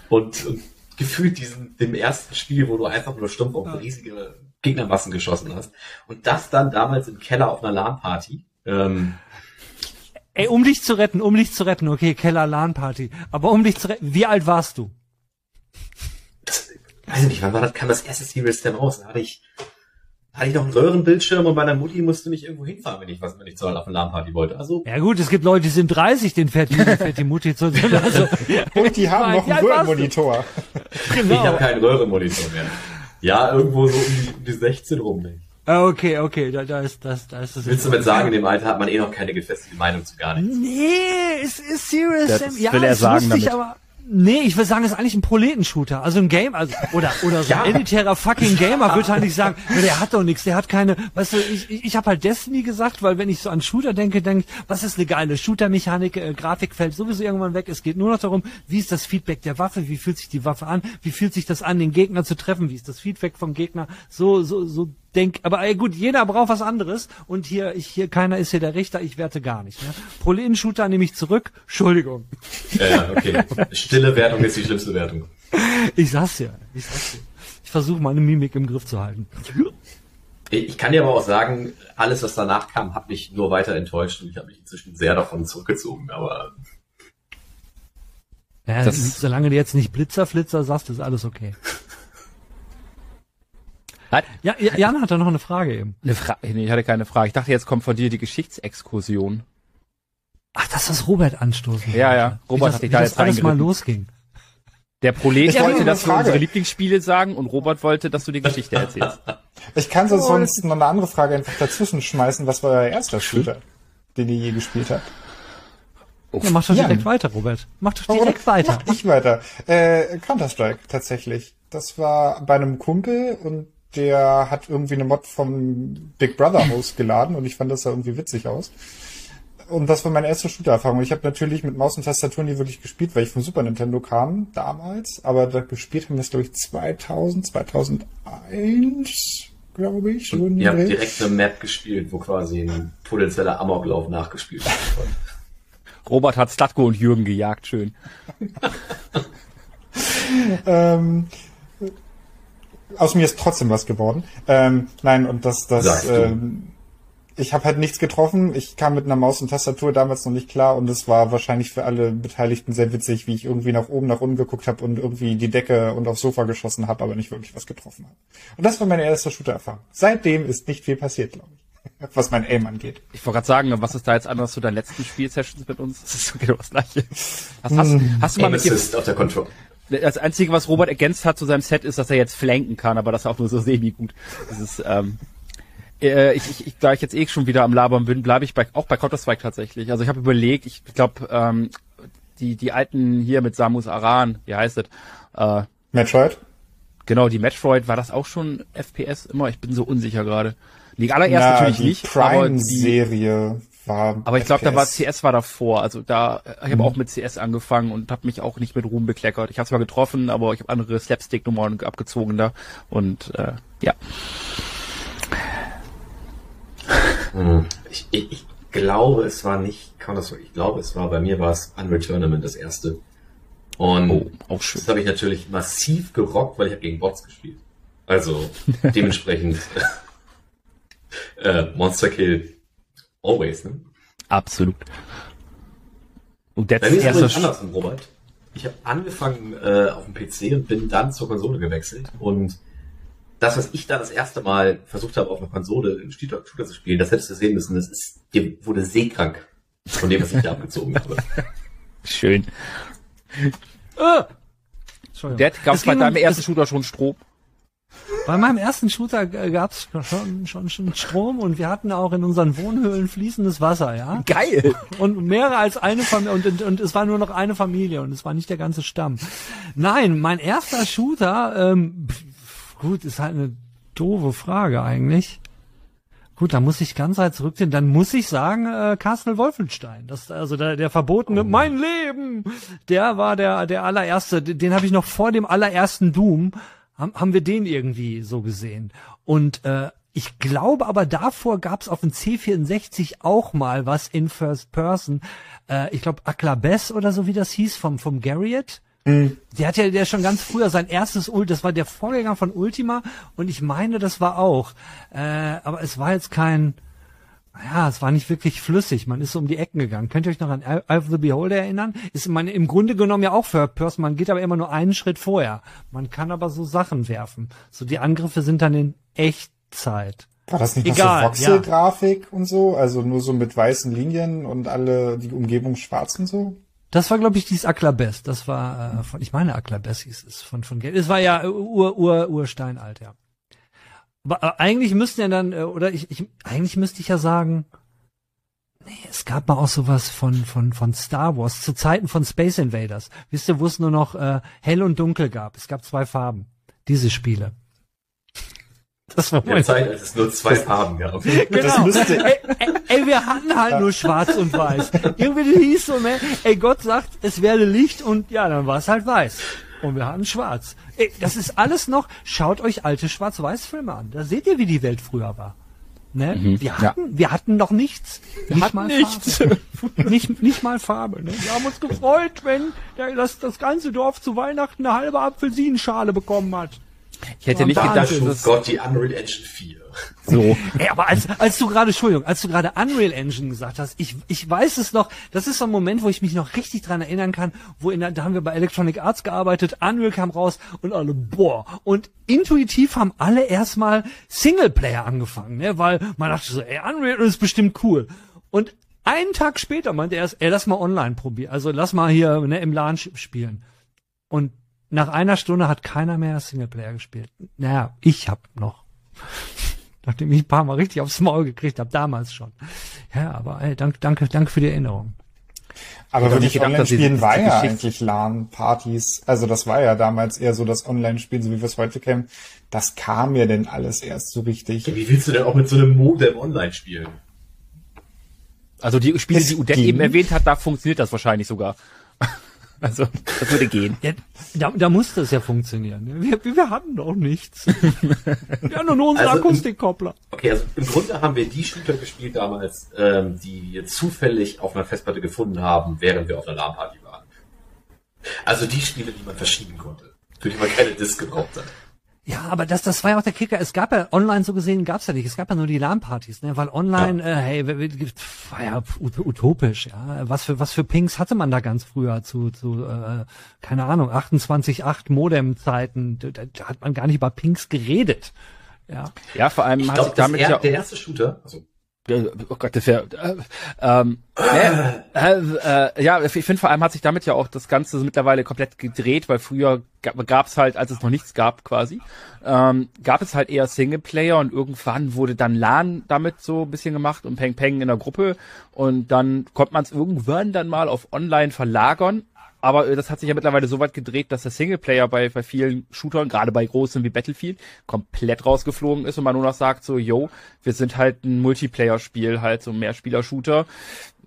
Und, und gefühlt diesen, dem ersten Spiel, wo du einfach nur stumpf auf riesige Gegnermassen geschossen hast. Und das dann damals im Keller auf einer LAN-Party. Ähm, Ey, um dich zu retten, um dich zu retten, okay, Keller LAN-Party. Aber um dich zu retten, wie alt warst du? Das, weiß ich nicht, wann war das, kam das erste Serious Sam raus? Da hatte ich hatte ich noch einen Röhrenbildschirm und meiner Mutti musste mich irgendwo hinfahren, wenn ich was, wenn ich zu auf eine LAN-Party wollte. Also. Ja gut, es gibt Leute, die sind 30, den fährt die, fährt die Mutti zu. [LAUGHS] Also, und die haben noch einen Röhrenmonitor. Genau. Ich habe keinen Röhrenmonitor mehr. Ja, irgendwo so um die, um die 16 rum. Ah, okay, okay, da, da ist das, da ist das. Willst du damit sagen, in dem Alter hat man eh noch keine gefestigte Meinung zu gar nichts? Nee, es ist Serious das Sam. Ja, will er sagen lustig, damit. aber Nee, ich würde sagen, es ist eigentlich ein Proletenshooter. Also ein Game, also, oder, oder so ja. ein elitärer fucking Gamer würde halt nicht sagen, [LAUGHS] der hat doch nichts, der hat keine, weißt du, ich, ich, ich habe halt Destiny gesagt, weil wenn ich so an Shooter denke, denke was ist eine geile Shooter-Mechanik, äh, Grafik fällt sowieso irgendwann weg. Es geht nur noch darum, wie ist das Feedback der Waffe, wie fühlt sich die Waffe an, wie fühlt sich das an, den Gegner zu treffen, wie ist das Feedback vom Gegner, so, so, so denk, aber ey, gut, jeder braucht was anderes und hier, ich, hier, keiner ist hier der Richter, ich werte gar nicht. Ne? Proleten-Shooter nehme ich zurück, Entschuldigung. Ja, okay. Stille Wertung ist die schlimmste Wertung. Ich sag's ja, ich sag's ja. Ich versuche meine Mimik im Griff zu halten. Ich kann dir aber auch sagen, alles, was danach kam, hat mich nur weiter enttäuscht und ich habe mich inzwischen sehr davon zurückgezogen, aber. Ja, das, solange du jetzt nicht Blitzerflitzer sagst, ist alles okay. Nein. Ja, Jan hat da noch eine Frage eben. Eine Fra nee, ich hatte keine Frage. Ich dachte, jetzt kommt von dir die Geschichtsexkursion. Ach, das ist Robert anstoßen. Ja, ja. Robert das, hat dich da jetzt alles mal losging. Der Prolet ja, wollte, dass wir unsere Lieblingsspiele sagen und Robert wollte, dass du die Geschichte erzählst. Ich kann so sonst noch eine andere Frage einfach dazwischen schmeißen. Was war euer erster Shooter, den ihr je gespielt habt? Ja, mach doch direkt weiter, Robert. Mach doch direkt oh, weiter. Mach ich weiter. Äh, Counter-Strike, tatsächlich. Das war bei einem Kumpel und der hat irgendwie eine Mod vom Big Brother ausgeladen und ich fand das da irgendwie witzig aus. Und das war meine erste Shooter-Erfahrung. Ich habe natürlich mit Maus und Tastatur nie wirklich gespielt, weil ich vom Super Nintendo kam damals. Aber da gespielt haben wir es, glaube ich, 2000, 2001, glaube ich. So ihr habt direkt eine Map gespielt, wo quasi ein potenzieller Amoklauf nachgespielt wird. Robert hat Slatko und Jürgen gejagt, schön. [LAUGHS] ähm, aus mir ist trotzdem was geworden. Ähm, nein, und das, das, ähm, ich habe halt nichts getroffen. Ich kam mit einer Maus und Tastatur damals noch nicht klar und es war wahrscheinlich für alle Beteiligten sehr witzig, wie ich irgendwie nach oben, nach unten geguckt habe und irgendwie die Decke und aufs Sofa geschossen habe, aber nicht wirklich was getroffen habe. Und das war meine erste Shooter-Erfahrung. Seitdem ist nicht viel passiert, glaube ich. [LAUGHS] Was mein Aim angeht. Ich wollte gerade sagen, was ist da jetzt anders zu deinen letzten Spielsessions mit uns? [LAUGHS] Das ist genau das gleiche. Hast, hast, hast du mal mit dir, auf der Control. Das Einzige, was Robert ergänzt hat zu seinem Set, ist, dass er jetzt flanken kann, aber das ist auch nur so [LAUGHS] semi-gut. Das ist, ähm, äh, ich, ich, da ich jetzt eh schon wieder am Labern bin, bleibe ich bei, auch bei Counter-Strike tatsächlich. Also ich habe überlegt, ich glaube, ähm, die, die alten hier mit Samus Aran, wie heißt es? Äh, Metroid? Genau, die Metroid, war das auch schon FPS immer? Ich bin so unsicher gerade. Die allererste Na, natürlich die nicht. Prime-Serie war. Aber ich glaube, da war CS war davor. Also da, ich habe mhm. auch mit CS angefangen und habe mich auch nicht mit Ruhm bekleckert. Ich habe zwar getroffen, aber ich habe andere Slapstick-Nummern abgezogen da. Und äh, ja. Hm. Ich, ich, ich glaube, es war nicht Counter-Strike. Ich glaube, es war bei mir war es Unreal Tournament das erste. Und oh, auch schön. das habe ich natürlich massiv gerockt, weil ich habe gegen Bots gespielt. Also [LAUGHS] dementsprechend äh, Monster Kill Always, ne? Absolut. Und das ist erste andersrum, Robert. Ich habe angefangen äh, auf dem PC und bin dann zur Konsole gewechselt. Und das, was ich da das erste Mal versucht habe, auf einer Konsole einen Shooter, Shooter zu spielen, das hättest du sehen müssen. Das ist, dir wurde seekrank von dem, was ich da abgezogen habe. [LAUGHS] Schön. Ah! Dad, gab es bei deinem ersten Shooter schon Strom? Bei meinem ersten Shooter gab's schon, schon, schon Strom und wir hatten auch in unseren Wohnhöhlen fließendes Wasser, ja. Geil! Und mehrere als eine Familie und, und, und es war nur noch eine Familie und es war nicht der ganze Stamm. Nein, mein erster Shooter, ähm, gut, ist halt eine doofe Frage eigentlich. Gut, da muss ich ganz weit zurückziehen. Dann muss ich sagen, äh, Castle Wolfenstein. Das also der, der verbotene oh. Mein Leben. Der war der der allererste. Den habe ich noch vor dem allerersten Doom haben, haben wir den irgendwie so gesehen. Und äh, ich glaube aber davor gab es auf dem C64 auch mal was in First Person. Äh, ich glaube Aklabes oder so wie das hieß vom vom Garriott. Mhm. Der hat ja der schon ganz früher sein erstes Ult, das war der Vorgänger von Ultima und ich meine, das war auch. Äh, aber es war jetzt kein ja, es war nicht wirklich flüssig. Man ist so um die Ecken gegangen. Könnt ihr euch noch an Eye of the Beholder erinnern? Ist man im Grunde genommen ja auch Third Person. Man geht aber immer nur einen Schritt vorher. Man kann aber so Sachen werfen. So die Angriffe sind dann in echt Zeit. War das nicht Egal, noch so Voxel-Grafik ja. und so? Also nur so mit weißen Linien und alle, die Umgebung schwarz und so? Das war, glaube ich, dieses Aklabest. Das war äh, von, ich meine Aklabest hieß es von von Es war ja Ur Ur Ursteinalt, ja. Aber äh, eigentlich müssten ja dann äh, oder ich, ich eigentlich müsste ich ja sagen, nee, es gab mal auch sowas von von von Star Wars zu Zeiten von Space Invaders. Wisst ihr, wo es nur noch äh, hell und dunkel gab? Es gab zwei Farben. Diese Spiele. [LAUGHS] Das war meine Zeit, es nur zwei Farben gab. [LAUGHS] genau. Ey, ey, ey, wir hatten halt nur schwarz und weiß. Irgendwie hieß so, ne, ey, Gott sagt, es werde Licht und ja, dann war es halt weiß. Und wir hatten schwarz. Ey, das ist alles noch, schaut euch alte Schwarz-Weiß-Filme an. Da seht ihr, wie die Welt früher war. Ne? Mhm, wir hatten, ja. wir hatten noch nichts. Wir nicht hatten nichts. nicht, nicht mal Farbe. Ne? Wir haben uns gefreut, wenn das, das ganze Dorf zu Weihnachten eine halbe Apfelsinenschale bekommen hat. Ich hätte nicht gedacht, dass oh Gott, die Unreal Engine 4. [LAUGHS] So. Ey, aber als, als du gerade, Entschuldigung, als du gerade Unreal Engine gesagt hast, ich, ich weiß es noch, das ist so ein Moment, wo ich mich noch richtig dran erinnern kann, wo in der, da haben wir bei Electronic Arts gearbeitet, Unreal kam raus und alle, boah, und intuitiv haben alle erstmal Singleplayer angefangen, ne, weil man dachte so, ey, Unreal ist bestimmt cool. Und einen Tag später meinte er erst, ey, lass mal online probieren, also lass mal hier, ne, im LAN spielen. Und nach einer Stunde hat keiner mehr Singleplayer gespielt. Naja, ich hab noch. [LAUGHS] Nachdem ich ein paar Mal richtig aufs Maul gekriegt habe, damals schon. Ja, aber ey, danke, danke, danke für die Erinnerung. Aber wirklich Online-Spielen war ja eigentlich LAN-Partys. Also das war ja damals eher so das Online-Spielen, so wie wir es heute kennen. Das kam ja denn alles erst so richtig. Wie willst du denn auch mit so einem Modem online spielen? Also die Spiele, es die Udet eben erwähnt hat, da funktioniert das wahrscheinlich sogar. Also, das würde gehen. Ja, da, da musste es ja funktionieren. Wir, wir hatten doch nichts. wir hatten nur unsere also Akustikkoppler. Okay, also im Grunde haben wir die Shooter gespielt damals, ähm, die wir zufällig auf einer Festplatte gefunden haben, während wir auf einer LAN-Party waren. Also die Spiele, die man verschieben konnte. Für die man keine Disk gebraucht hat. Ja, aber das, das war ja auch der Kicker. Es gab ja online so gesehen gab's ja nicht. Es gab ja nur die LAN-Partys, ne? Weil online, ja. äh, hey, war ja utopisch, ja. Was für was für Pings hatte man da ganz früher zu, zu äh, keine Ahnung, 28.8 Modem-Zeiten. Da, da, hat man gar nicht über Pings geredet. Ja. Ja, vor allem ich hat glaub, sich damit ja der erste Shooter. Also Oh Gott, das wäre. Äh, äh, äh, ja, ich finde vor allem hat sich damit ja auch das Ganze mittlerweile komplett gedreht, weil früher gab es halt, als es noch nichts gab quasi, ähm, gab es halt eher Singleplayer und irgendwann wurde dann LAN damit so ein bisschen gemacht und Peng Peng in der Gruppe und dann konnte man es irgendwann dann mal auf Online verlagern aber äh, das hat sich ja mittlerweile so weit gedreht, dass der Singleplayer bei, bei vielen Shootern, gerade bei großen wie Battlefield, komplett rausgeflogen ist und man nur noch sagt so, yo, wir sind halt ein Multiplayer-Spiel, halt so ein Mehrspieler-Shooter.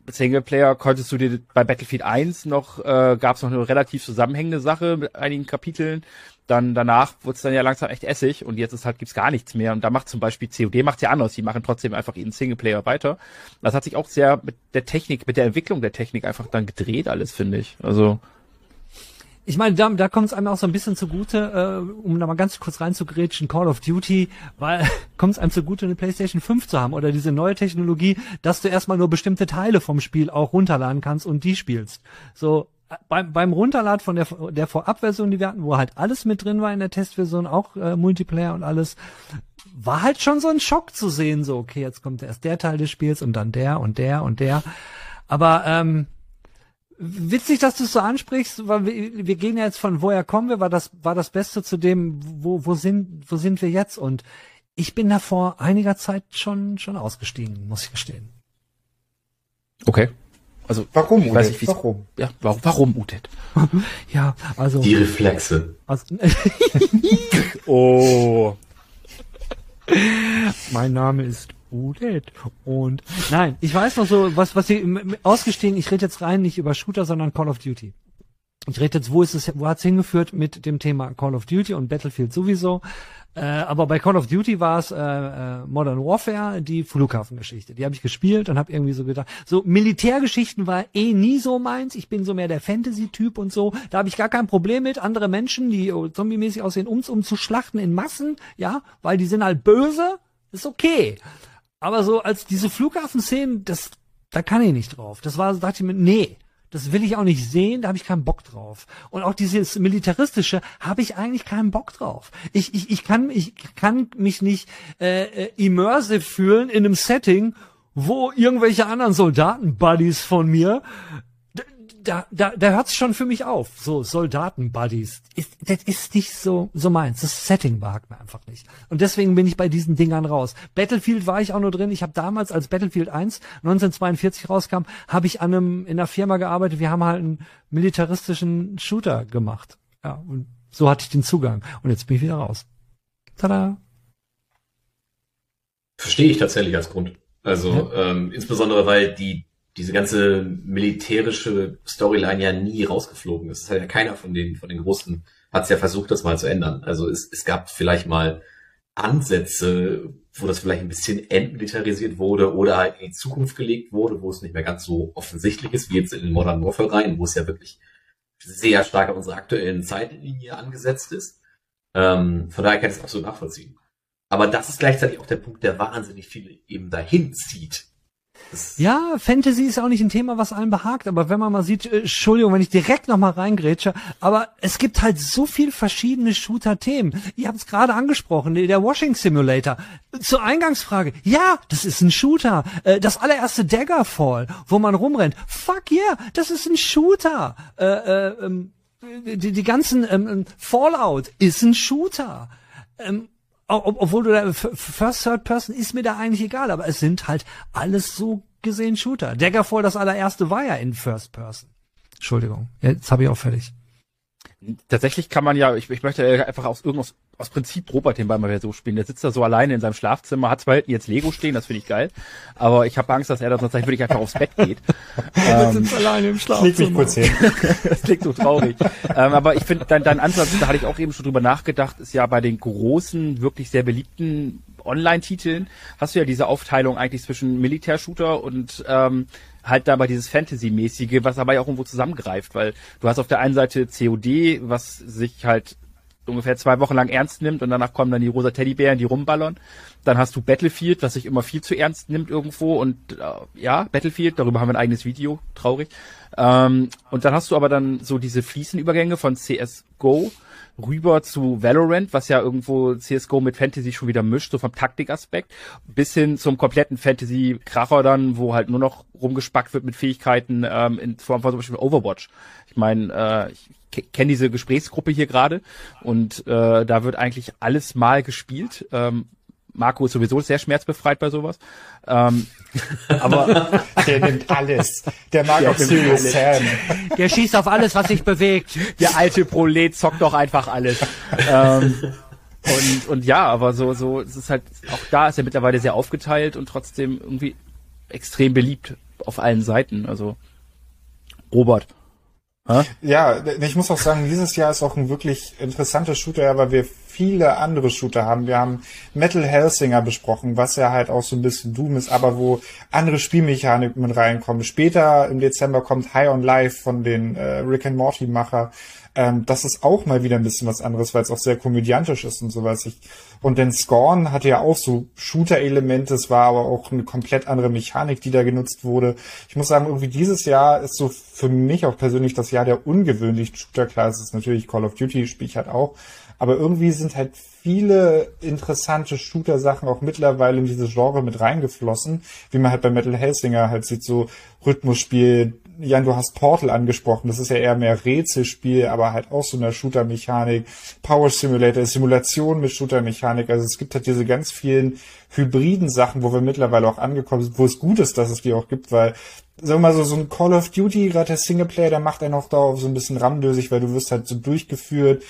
Singleplayer konntest du dir bei Battlefield 1 noch, äh, gab es noch eine relativ zusammenhängende Sache mit einigen Kapiteln. Dann danach wurde es dann ja langsam echt Essig und jetzt ist halt gibt's gar nichts mehr. Und da macht zum Beispiel COD macht's ja anders. Die machen trotzdem einfach ihren Singleplayer weiter. Das hat sich auch sehr mit der Technik, mit der Entwicklung der Technik einfach dann gedreht alles, finde ich. Also ich meine, da, da kommt es einem auch so ein bisschen zugute, äh, um da mal ganz kurz reinzugrätschen, Call of Duty, weil [LAUGHS] kommt es einem zugute, eine PlayStation 5 zu haben oder diese neue Technologie, dass du erstmal nur bestimmte Teile vom Spiel auch runterladen kannst und die spielst. So, beim, beim Runterladen von der, der Vorabversion, die wir hatten, wo halt alles mit drin war in der Testversion, auch äh, Multiplayer und alles, war halt schon so ein Schock zu sehen, so, okay, jetzt kommt erst der Teil des Spiels und dann der und der und der. Aber ähm, witzig, dass du es so ansprichst, weil wir, wir gehen ja jetzt von woher kommen wir, war das, war das Beste zu dem, wo, wo sind, wo sind wir jetzt? Und ich bin da vor einiger Zeit schon, schon ausgestiegen, muss ich gestehen. Okay. Also, warum, weiß ich, warum? Ja, warum, warum, Udet? [LAUGHS] ja, also. Die Reflexe. Also, [LAUGHS] oh. mein Name ist Udet. Und nein, ich weiß noch so, was, was sie ausgestehen, ich rede jetzt rein nicht über Shooter, sondern Call of Duty. Ich rede jetzt, wo ist es, wo hat es hingeführt mit dem Thema Call of Duty und Battlefield sowieso. Äh, aber bei Call of Duty war es äh, äh, Modern Warfare, die Flughafengeschichte. Die habe ich gespielt und habe irgendwie so gedacht, so Militärgeschichten war eh nie so meins. Ich bin so mehr der Fantasy-Typ und so. Da habe ich gar kein Problem mit, andere Menschen, die zombie-mäßig aussehen, ums um zu schlachten in Massen, ja, weil die sind halt böse. Ist okay. Aber so als diese Flughafenszenen, das, da kann ich nicht drauf. Das war, dachte ich mir, nee, Das will ich auch nicht sehen, da habe ich keinen Bock drauf. Und auch dieses militaristische habe ich eigentlich keinen Bock drauf. Ich, ich, ich kann ich kann mich nicht äh, äh, immersive fühlen in einem Setting, wo irgendwelche anderen Soldaten-Buddies von mir da, da, da hört's schon für mich auf. So Soldaten-Buddies. Das ist nicht so, so meins. Das Setting behagt mir einfach nicht. Und deswegen bin ich bei diesen Dingern raus. Battlefield war ich auch nur drin. Ich habe damals, als Battlefield 1 1942 rauskam, habe ich an einem, in einer Firma gearbeitet. Wir haben halt einen militaristischen Shooter gemacht. Ja, und so hatte ich den Zugang. Und jetzt bin ich wieder raus. Tada! Verstehe ich tatsächlich als Grund. Also ja. ähm, insbesondere, weil die diese ganze militärische Storyline ja nie rausgeflogen ist. Es hat ja keiner von den, von den Großen hat es ja versucht, das mal zu ändern. Also es, es gab vielleicht mal Ansätze, wo das vielleicht ein bisschen entmilitarisiert wurde oder halt in die Zukunft gelegt wurde, wo es nicht mehr ganz so offensichtlich ist, wie jetzt in den Modern Warfare rein, wo es ja wirklich sehr stark an unserer aktuellen Zeitlinie angesetzt ist. Ähm, von daher kann ich es absolut nachvollziehen. Aber das ist gleichzeitig auch der Punkt, der wahnsinnig viele eben dahin zieht. Ja, Fantasy ist auch nicht ein Thema, was einem behagt, aber wenn man mal sieht, äh, Entschuldigung, wenn ich direkt nochmal reingrätsche, aber es gibt halt so viel verschiedene Shooter-Themen. Ihr habt es gerade angesprochen, der Washing Simulator. Zur Eingangsfrage, ja, das ist ein Shooter. Äh, das allererste Daggerfall, wo man rumrennt, fuck yeah, das ist ein Shooter. Äh, äh, ähm, die, die ganzen ähm, Fallout ist ein Shooter. Ähm, obwohl du da First Third Person ist mir da eigentlich egal, aber es sind halt alles so gesehen Shooter. Daggerfall das allererste war ja in First Person. Entschuldigung, jetzt habe ich auch fertig. Tatsächlich kann man ja, ich, ich möchte einfach aus irgendwas aus Prinzip Robert den Ball mal so spielen. Der sitzt da so alleine in seinem Schlafzimmer, hat zwar jetzt Lego stehen, das finde ich geil, aber ich habe Angst, dass er da sonst wirklich einfach aufs Bett geht. [LAUGHS] ähm, sitzt alleine im Schlafzimmer. [LAUGHS] [LAUGHS] das klingt so traurig. ähm, aber ich finde, dein, dein Ansatz, da hatte ich auch eben schon drüber nachgedacht, ist ja bei den großen, wirklich sehr beliebten Online-Titeln, hast du ja diese Aufteilung eigentlich zwischen Militärshooter und ähm, halt dabei dieses Fantasy-mäßige, was aber ja auch irgendwo zusammengreift, weil du hast auf der einen Seite COD, was sich halt ungefähr zwei Wochen lang ernst nimmt und danach kommen dann die rosa Teddybären, die rumballern. Dann hast du Battlefield, was sich immer viel zu ernst nimmt irgendwo und äh, ja, Battlefield, darüber haben wir ein eigenes Video, traurig. Ähm, und dann hast du aber dann so diese Fliesenübergänge von CSGO rüber zu Valorant, was ja irgendwo CSGO mit Fantasy schon wieder mischt, so vom Taktikaspekt, bis hin zum kompletten Fantasy-Kracher dann, wo halt nur noch rumgespackt wird mit Fähigkeiten ähm, in Form von zum Beispiel Overwatch. Ich meine, äh, ich kenne diese Gesprächsgruppe hier gerade und äh, da wird eigentlich alles mal gespielt. Ähm, Marco ist sowieso sehr schmerzbefreit bei sowas. Ähm, [LAUGHS] aber der nimmt alles. Der mag der auch Serious Sam. Der schießt auf alles, was sich bewegt. Der alte Prolet zockt doch einfach alles. ähm, und, und ja, aber so, so, es ist halt, auch da ist er mittlerweile sehr aufgeteilt und trotzdem irgendwie extrem beliebt auf allen Seiten. Also, Robert. Ha? Ja, ich muss auch sagen, dieses Jahr ist auch ein wirklich interessantes Shooter, weil wir viele andere Shooter haben. Wir haben Metal Hellsinger besprochen, was ja halt auch so ein bisschen Doom ist, aber wo andere Spielmechaniken mit reinkommen. Später im Dezember kommt High on Life von den äh, Rick and Morty Macher. Ähm, das ist auch mal wieder ein bisschen was anderes, weil es auch sehr komödiantisch ist und sowas. Ich, und denn Scorn hatte ja auch so Shooter-Elemente, es war aber auch eine komplett andere Mechanik, die da genutzt wurde. Ich muss sagen, irgendwie dieses Jahr ist so für mich auch persönlich das Jahr der ungewöhnlichen Shooter. Klar, es ist natürlich Call of Duty, spiele ich halt auch. Aber irgendwie sind halt viele interessante Shooter-Sachen auch mittlerweile in dieses Genre mit reingeflossen, wie man halt bei Metal Hellsinger halt sieht, so Rhythmusspiel. Jan, du hast Portal angesprochen, das ist ja eher mehr Rätselspiel, aber halt auch so eine Shooter-Mechanik. Power Simulator, Simulation mit Shooter-Mechanik. Also es gibt halt diese ganz vielen hybriden Sachen, wo wir mittlerweile auch angekommen sind, wo es gut ist, dass es die auch gibt, weil sagen wir mal so, so ein Call of Duty, gerade der Singleplayer, der macht einen auch da so ein bisschen ramdösig, weil du wirst halt so durchgeführt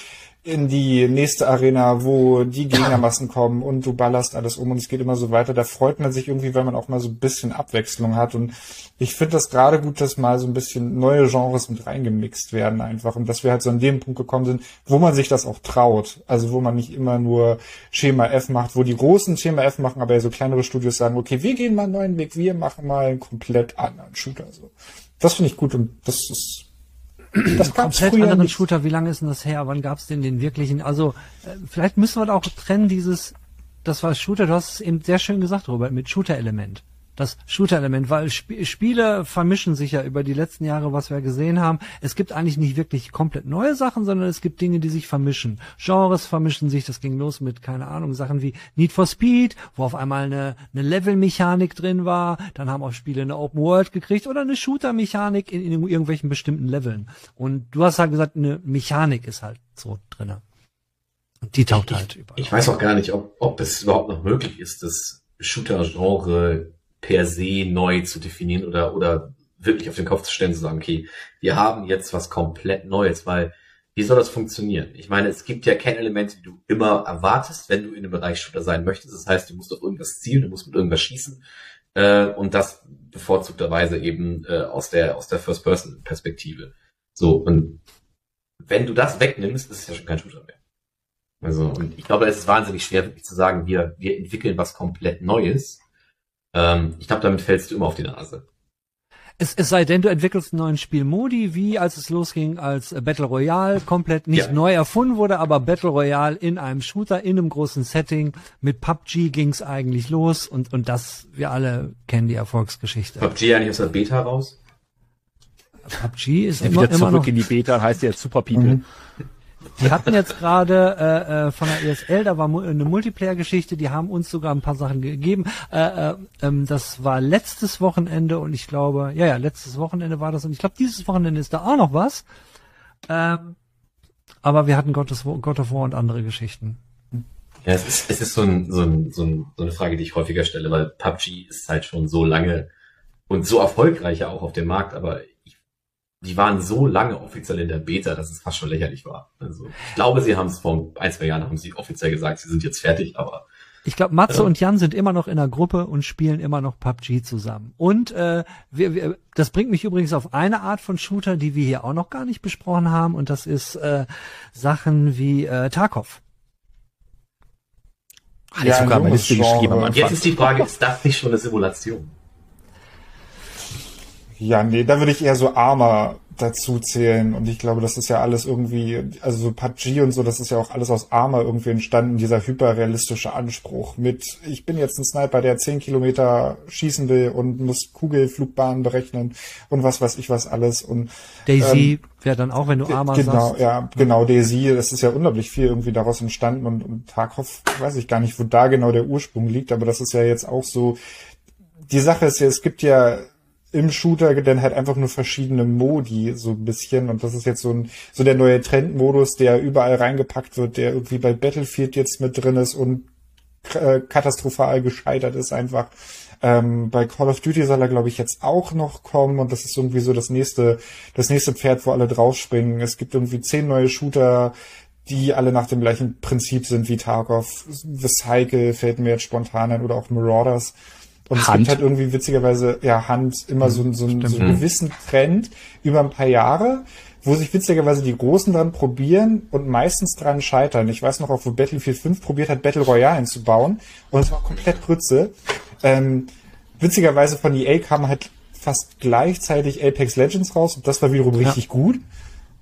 in die nächste Arena, wo die Gegnermassen kommen und du ballerst alles um und es geht immer so weiter. Da freut man sich irgendwie, wenn man auch mal so ein bisschen Abwechslung hat. Und ich finde das gerade gut, dass mal so ein bisschen neue Genres mit reingemixt werden einfach und dass wir halt so an dem Punkt gekommen sind, wo man sich das auch traut. Also wo man nicht immer nur Schema F macht, wo die großen Schema F machen, aber ja so kleinere Studios sagen, okay, wir gehen mal einen neuen Weg, wir machen mal einen komplett anderen Shooter. So. Das finde ich gut und das ist das komplett anderen nicht. Shooter, wie lange ist denn das her? Wann gab es denn den wirklichen? Also äh, vielleicht müssen wir da auch trennen dieses, das war Shooter, du hast es eben sehr schön gesagt, Robert, mit Shooter-Element. Das Shooter-Element, weil Sp Spiele vermischen sich ja über die letzten Jahre, was wir gesehen haben. Es gibt eigentlich nicht wirklich komplett neue Sachen, sondern es gibt Dinge, die sich vermischen. Genres vermischen sich, das ging los mit, keine Ahnung, Sachen wie Need for Speed, wo auf einmal eine, eine Level-Mechanik drin war, dann haben auch Spiele eine Open World gekriegt oder eine Shooter-Mechanik in, in irgendwelchen bestimmten Leveln. Und du hast halt gesagt, eine Mechanik ist halt so drinne. Und die taucht ich, halt überall. Ich weiß auch gar nicht, ob, ob es überhaupt noch möglich ist, das Shooter-Genre per se neu zu definieren oder, oder wirklich auf den Kopf zu stellen, zu sagen, okay, wir haben jetzt was komplett Neues, weil wie soll das funktionieren? Ich meine, es gibt ja Kernelemente, die du immer erwartest, wenn du in dem Bereich Shooter sein möchtest. Das heißt, du musst auf irgendwas zielen, du musst mit irgendwas schießen äh, und das bevorzugterweise eben äh, aus der aus der First-Person-Perspektive. So und wenn du das wegnimmst, ist es ja schon kein Shooter mehr. Also und ich glaube, es ist wahnsinnig schwer, wirklich zu sagen, wir wir entwickeln was komplett Neues, ähm, ich glaube, damit fällst du immer auf die Nase. Es, es sei denn, du entwickelst einen neuen Spielmodi, wie als es losging, als Battle Royale komplett nicht ja. neu erfunden wurde, aber Battle Royale in einem Shooter, in einem großen Setting. Mit PUBG ging's eigentlich los und, und das, wir alle kennen die Erfolgsgeschichte. PUBG eigentlich aus der Beta raus? PUBG ist ja, immer, wieder zurück immer noch, in die Beta, heißt ja jetzt Super People. Mhm. Die hatten jetzt gerade äh, äh, von der ESL, da war eine Multiplayer-Geschichte, die haben uns sogar ein paar Sachen gegeben. Äh, äh, ähm, das war letztes Wochenende und ich glaube, ja, ja, letztes Wochenende war das und ich glaube, dieses Wochenende ist da auch noch was. Ähm, aber wir hatten of, God of War und andere Geschichten. Ja, es ist, es ist so, ein, so, ein, so, ein, so eine Frage, die ich häufiger stelle, weil PUBG ist halt schon so lange und so erfolgreich ja auch auf dem Markt, aber die waren so lange offiziell in der Beta, dass es fast schon lächerlich war. Also ich glaube, sie haben es vor ein, zwei Jahren haben sie offiziell gesagt, sie sind jetzt fertig, aber ich glaube, Matze äh, und Jan sind immer noch in der Gruppe und spielen immer noch PUBG zusammen. Und äh, wir, wir, das bringt mich übrigens auf eine Art von Shooter, die wir hier auch noch gar nicht besprochen haben, und das ist äh, Sachen wie äh, Tarkov. Hatte ja, sogar meine Liste geschrieben am Anfang. Jetzt ist die Frage, ist das nicht schon eine Simulation? Ja, nee, da würde ich eher so Arma dazu zählen. Und ich glaube, das ist ja alles irgendwie, also so PUBG und so, das ist ja auch alles aus Arma irgendwie entstanden, dieser hyperrealistische Anspruch mit, ich bin jetzt ein Sniper, der zehn Kilometer schießen will und muss Kugelflugbahnen berechnen und was weiß ich was alles. Und Daisy ähm, wäre dann auch, wenn du Arma genau, sagst. Ja, genau, Daisy, das ist ja unglaublich viel irgendwie daraus entstanden und, und Tarkov, weiß ich gar nicht, wo da genau der Ursprung liegt, aber das ist ja jetzt auch so, die Sache ist ja, es gibt ja im Shooter dann halt einfach nur verschiedene Modi so ein bisschen und das ist jetzt so ein so der neue Trendmodus, der überall reingepackt wird, der irgendwie bei Battlefield jetzt mit drin ist und äh, katastrophal gescheitert ist einfach. Ähm, bei Call of Duty soll er, glaube ich, jetzt auch noch kommen und das ist irgendwie so das nächste, das nächste Pferd, wo alle draufspringen. Es gibt irgendwie zehn neue Shooter, die alle nach dem gleichen Prinzip sind wie Tarkov. The Cycle fällt mir jetzt spontan ein oder auch Marauders. Und es gibt halt irgendwie witzigerweise, ja, Hand immer so, so, so, so einen gewissen Trend über ein paar Jahre, wo sich witzigerweise die Großen dran probieren und meistens dran scheitern. Ich weiß noch auch, wo Battlefield 5 probiert hat, Battle Royale einzubauen und es war komplett Grütze. Ähm, witzigerweise von EA kam halt fast gleichzeitig Apex Legends raus und das war wiederum richtig ja. gut.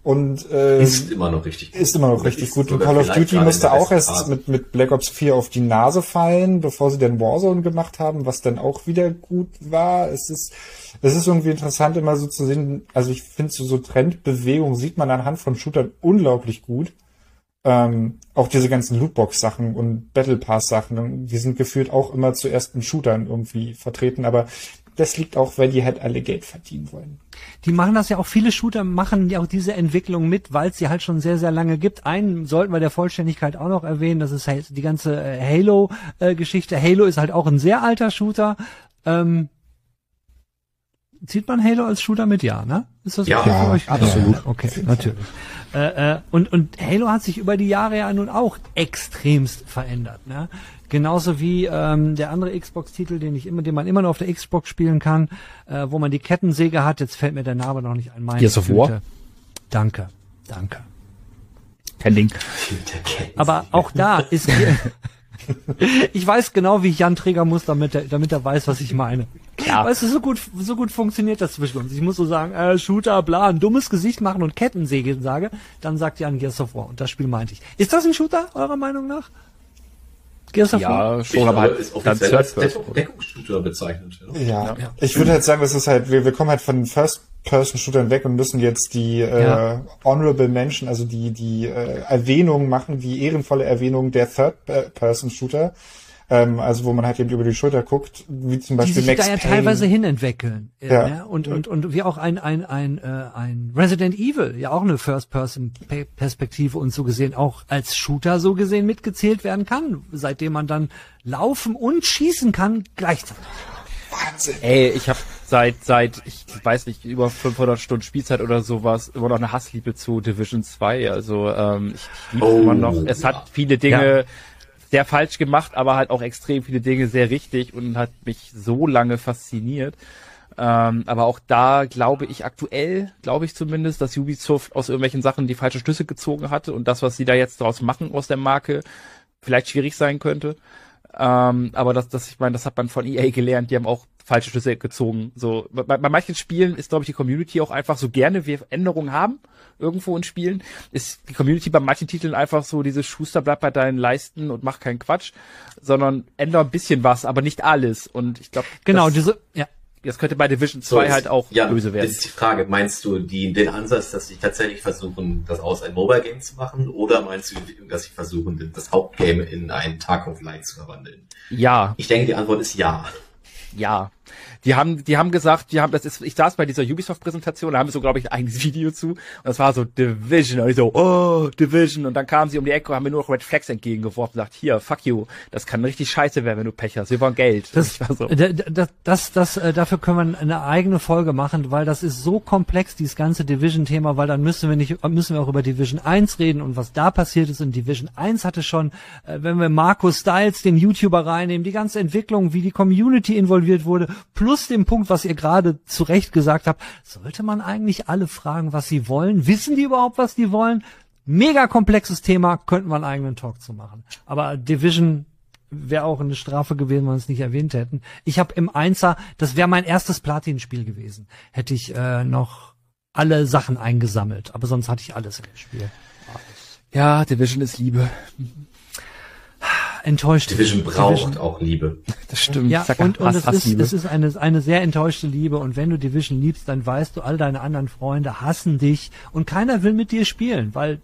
Und äh, ist immer noch richtig gut. Ist immer noch richtig gut. Und Call of Duty musste auch erst mit, mit Black Ops 4 auf die Nase fallen, bevor sie dann Warzone gemacht haben, was dann auch wieder gut war. Es ist, es ist irgendwie interessant, immer so zu sehen. Also ich finde so, so Trendbewegung sieht man anhand von Shootern unglaublich gut. Ähm, auch diese ganzen Lootbox-Sachen und Battle Pass-Sachen, die sind gefühlt auch immer zuerst in Shootern irgendwie vertreten, aber das liegt auch, weil die halt alle Geld verdienen wollen. Die machen das ja auch, viele Shooter machen ja auch diese Entwicklung mit, weil es sie halt schon sehr, sehr lange gibt. Einen sollten wir der Vollständigkeit auch noch erwähnen, das ist halt die ganze äh, Halo-Geschichte. Halo ist halt auch ein sehr alter Shooter. Ähm, zieht man Halo als Shooter mit? Ja, ne? Ist das ja, okay für euch? Absolut. Ja, okay, natürlich. Äh, äh, und, und Halo hat sich über die Jahre ja nun auch extremst verändert. Ne? Genauso wie ähm, der andere Xbox-Titel, den ich immer, den man immer nur auf der Xbox spielen kann, äh, wo man die Kettensäge hat. Jetzt fällt mir der Name noch nicht ein. Meine Gears of War. Danke, danke. Kein Ding. Aber auch da ist [LAUGHS] ich weiß genau, wie ich Jan trägern muss, damit er, damit er weiß, was ich meine. Ja. Weißt du, so gut, so gut funktioniert das zwischen uns. Ich muss so sagen, äh, Shooter, bla, ein dummes Gesicht machen und Kettensäge sage, dann sagt Jan Gears of War. Und das Spiel meinte ich. Ist das ein Shooter, eurer Meinung nach? Gears of ja, War? schon, aber halt ist offiziell als Deckungsshooter bezeichnet. Ja. ja. ich würde halt sagen, das ist halt, wir, wir kommen halt von First-Person-Shootern weg und müssen jetzt die äh, Honorable Mention, also die, die äh, Erwähnung machen, die ehrenvolle Erwähnung der Third-Person-Shooter. Ähm, also wo man halt eben über die Schulter guckt, wie zum Beispiel die sich Max da ja Payne. teilweise hinentwickeln. Ja. ja. Ne? Und, und, und wie auch ein, ein, ein, äh, ein Resident Evil, ja auch eine First-Person-Perspektive und so gesehen auch als Shooter so gesehen mitgezählt werden kann, seitdem man dann laufen und schießen kann gleichzeitig. Wahnsinn. Ey, ich habe seit seit ich weiß nicht über 500 Stunden Spielzeit oder sowas immer noch eine Hassliebe zu Division 2. Also ähm, ich, ich liebe oh, immer noch. Es hat viele Dinge. Ja sehr falsch gemacht, aber halt auch extrem viele Dinge sehr richtig und hat mich so lange fasziniert. Ähm, aber auch da glaube ich aktuell, glaube ich zumindest, dass Ubisoft aus irgendwelchen Sachen die falsche Schlüsse gezogen hatte und das, was sie da jetzt draus machen aus der Marke, vielleicht schwierig sein könnte. Ähm, aber das, das, ich meine, das hat man von EA gelernt, die haben auch falsche Schlüsse gezogen. So, bei, bei manchen Spielen ist, glaube ich, die Community auch einfach so gerne wir Änderungen haben irgendwo in Spielen, ist die Community bei manchen Titeln einfach so dieses Schuster bleibt bei deinen Leisten und mach keinen Quatsch, sondern ändere ein bisschen was, aber nicht alles. Und ich glaube, genau diese, ja. Das könnte bei Division 2 so, halt auch ja, böse werden. Das ist die Frage. Meinst du die, den Ansatz, dass sie tatsächlich versuchen, das aus ein Mobile Game zu machen? Oder meinst du, dass sie versuchen, das Hauptgame in einen Tag of Light zu verwandeln? Ja. Ich denke, die Antwort ist ja. Ja. Die haben, die haben gesagt, die haben, das ist, ich saß bei dieser Ubisoft-Präsentation, da haben wir so, glaube ich, ein eigenes [LAUGHS] Video zu. Und das war so Division. Und ich so, oh, Division. Und dann kamen sie um die Ecke und haben mir nur noch Red Flags entgegengeworfen und gesagt, hier, fuck you, das kann richtig scheiße werden, wenn du Pech hast. Wir wollen Geld. Das, [LAUGHS] das, so. das, das, das, äh, dafür können wir eine eigene Folge machen, weil das ist so komplex, dieses ganze Division-Thema, weil dann müssen wir nicht, müssen wir auch über Division 1 reden und was da passiert ist. Und Division 1 hatte schon, äh, wenn wir Markus Styles, den YouTuber reinnehmen, die ganze Entwicklung, wie die Community involviert wurde, plus dem Punkt, was ihr gerade zu Recht gesagt habt, sollte man eigentlich alle fragen, was sie wollen? Wissen die überhaupt, was die wollen? Mega komplexes Thema, könnten wir einen eigenen Talk zu machen. Aber Division wäre auch eine Strafe gewesen, wenn wir es nicht erwähnt hätten. Ich habe im Einser, das wäre mein erstes Platin-Spiel gewesen, hätte ich äh, noch alle Sachen eingesammelt. Aber sonst hatte ich alles im Spiel. Ja, Division ist Liebe enttäuscht. Division braucht Division. auch Liebe. Das stimmt. Ja, und, und Hass, es, ist, es ist eine, eine sehr enttäuschte Liebe. Und wenn du Division liebst, dann weißt du, all deine anderen Freunde hassen dich und keiner will mit dir spielen, weil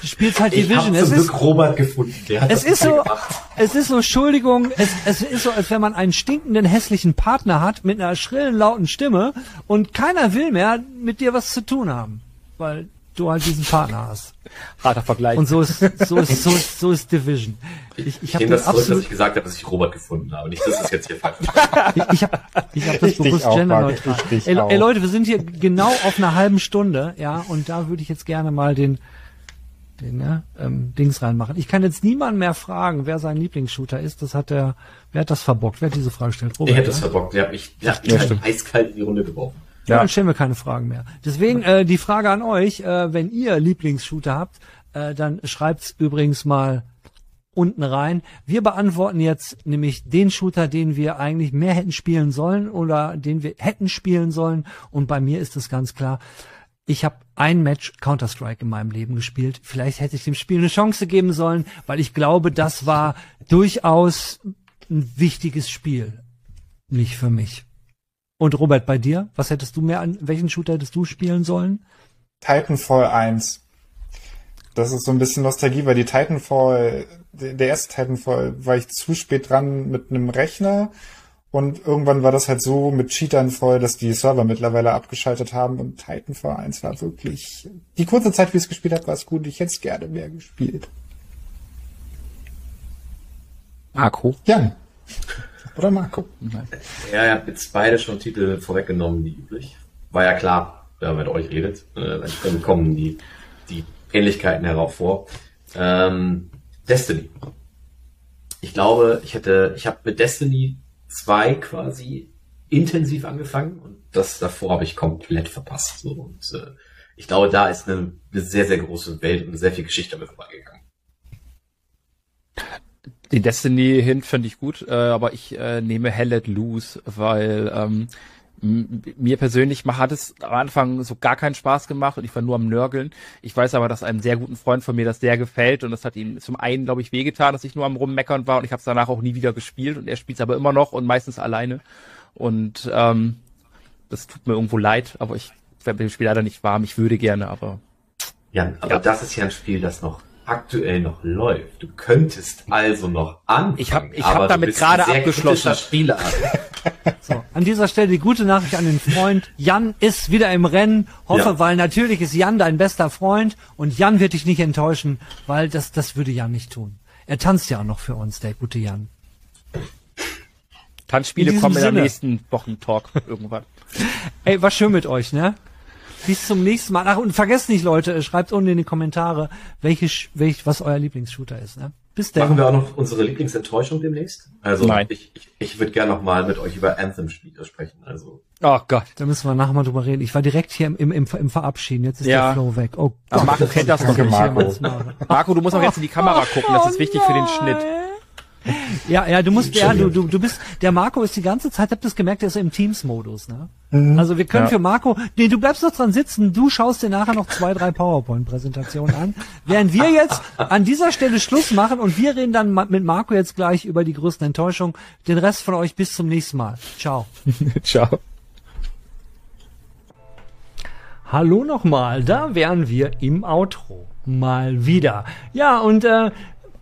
du spielst halt ich Division. Es ist Robert gefunden. Der hat es ist so, gemacht. es ist so, Entschuldigung, es, es ist so, als wenn man einen stinkenden hässlichen Partner hat mit einer schrillen lauten Stimme und keiner will mehr mit dir was zu tun haben, weil du halt diesen Partner hast. Harter Vergleich. Und so ist, so ist, so ist, so ist Division. Ich, ich, habe das zurück, dass ich gesagt habe, dass ich Robert gefunden habe. Nicht, dass es jetzt hier falsch ich, ich habe ich hab das ich bewusst genderneutral. Ey, ey, Leute, wir sind hier genau auf einer halben Stunde, ja, und da würde ich jetzt gerne mal den, den ja, ähm, Dings reinmachen. Ich kann jetzt niemanden mehr fragen, wer sein Lieblingsshooter ist. Das hat der, wer hat das verbockt? Wer hat diese Frage gestellt? Robert, ich hätte das verbockt. Der hat mich, der hat mich ja, eiskalt in die Runde geworfen. Ja. Dann stellen wir keine Fragen mehr. Deswegen äh, die Frage an euch, äh, wenn ihr Lieblingsshooter habt, äh, dann schreibt's übrigens mal unten rein. Wir beantworten jetzt nämlich den Shooter, den wir eigentlich mehr hätten spielen sollen oder den wir hätten spielen sollen. Und bei mir ist es ganz klar, ich habe ein Match Counter-Strike in meinem Leben gespielt. Vielleicht hätte ich dem Spiel eine Chance geben sollen, weil ich glaube, das war durchaus ein wichtiges Spiel. Nicht für mich. Und Robert, bei dir? Was hättest du mehr an, welchen Shooter hättest du spielen sollen? Titanfall 1. Das ist so ein bisschen Nostalgie, weil die Titanfall, der erste Titanfall war ich zu spät dran mit einem Rechner und irgendwann war das halt so mit Cheatern voll, dass die Server mittlerweile abgeschaltet haben und Titanfall 1 war wirklich, die kurze Zeit, wie es gespielt hat, war es gut. Ich hätte es gerne mehr gespielt. Marco? Ja. Oder Marco? Ja, ihr habt jetzt beide schon Titel vorweggenommen, wie üblich. War ja klar, wenn man mit euch redet. Äh, dann kommen die, die Ähnlichkeiten herauf vor. Ähm, Destiny. Ich glaube, ich hätte, ich habe mit Destiny 2 quasi intensiv angefangen und das davor habe ich komplett verpasst. So. Und äh, ich glaube, da ist eine, sehr, sehr große Welt und sehr viel Geschichte damit vorbeigegangen. Den Destiny hin finde ich gut, äh, aber ich äh, nehme Hell Let Loose, weil ähm, mir persönlich hat es am Anfang so gar keinen Spaß gemacht und ich war nur am Nörgeln. Ich weiß aber, dass einem sehr guten Freund von mir das sehr gefällt und das hat ihm zum einen, glaube ich, wehgetan, dass ich nur am Rummeckern war und ich habe es danach auch nie wieder gespielt und er spielt es aber immer noch und meistens alleine. Und ähm, das tut mir irgendwo leid, aber ich werde mit dem Spiel leider nicht warm. Ich würde gerne, aber. Ja, aber ja. das ist ja ein Spiel, das noch aktuell noch läuft. Du könntest also noch anfangen. Ich habe ich hab damit gerade abgeschlossen. Spieler. [LAUGHS] so, an dieser Stelle die gute Nachricht an den Freund. Jan ist wieder im Rennen. Hoffe, ja. weil natürlich ist Jan dein bester Freund und Jan wird dich nicht enttäuschen, weil das, das würde Jan nicht tun. Er tanzt ja auch noch für uns, der gute Jan. Tanzspiele in kommen in der nächsten Wochentalk irgendwann. Ey, war schön mit euch, ne? Bis zum nächsten Mal. Ach, und vergesst nicht, Leute, schreibt unten in die Kommentare, welche, welch, was euer Lieblingsshooter ist. Ne? Bis dann. Machen wir auch noch unsere Lieblingsenttäuschung demnächst? Also Nein. ich, ich, ich würde gerne noch mal mit euch über Anthem-Spiele sprechen. Also Oh Gott. Da müssen wir nachher mal drüber reden. Ich war direkt hier im, im, im, im Verabschieden. Jetzt ist ja. der Flow weg. Oh Gott. Aber Marco kennt das noch nicht. Marco. Marco, du musst auch jetzt in die Kamera gucken. Das ist wichtig für den Schnitt. Ja, ja, du musst, ja, du, du, du bist, der Marco ist die ganze Zeit, habt ihr das gemerkt, der ist im Teams-Modus, ne? Mhm. Also wir können ja. für Marco, nee, du bleibst noch dran sitzen, du schaust dir nachher noch zwei, drei PowerPoint-Präsentationen an, während wir jetzt an dieser Stelle Schluss machen und wir reden dann mit Marco jetzt gleich über die größten Enttäuschungen. Den Rest von euch bis zum nächsten Mal. Ciao. [LAUGHS] Ciao. Hallo nochmal, da wären wir im Outro. Mal wieder. Ja, und äh,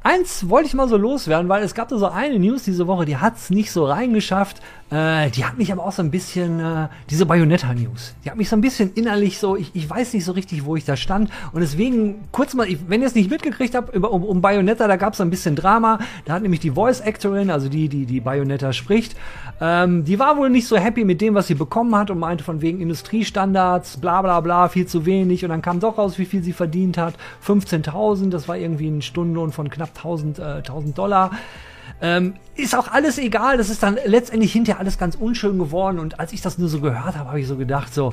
Eins wollte ich mal so loswerden, weil es gab da so eine News diese Woche, die hat's nicht so reingeschafft. Äh, die hat mich aber auch so ein bisschen, äh, diese Bayonetta-News, die hat mich so ein bisschen innerlich so, ich, ich weiß nicht so richtig, wo ich da stand. Und deswegen, kurz mal, ich, wenn ihr es nicht mitgekriegt habt, über, um, um Bayonetta, da gab's so ein bisschen Drama. Da hat nämlich die Voice-Actorin, also die, die die Bayonetta spricht, ähm, die war wohl nicht so happy mit dem, was sie bekommen hat und meinte von wegen Industriestandards, bla bla bla, viel zu wenig. Und dann kam doch raus, wie viel sie verdient hat. 15.000, das war irgendwie ein Stundenlohn von knapp 1000, äh, 1000 Dollar. Ähm, ist auch alles egal, das ist dann letztendlich hinterher alles ganz unschön geworden. Und als ich das nur so gehört habe, habe ich so gedacht, so,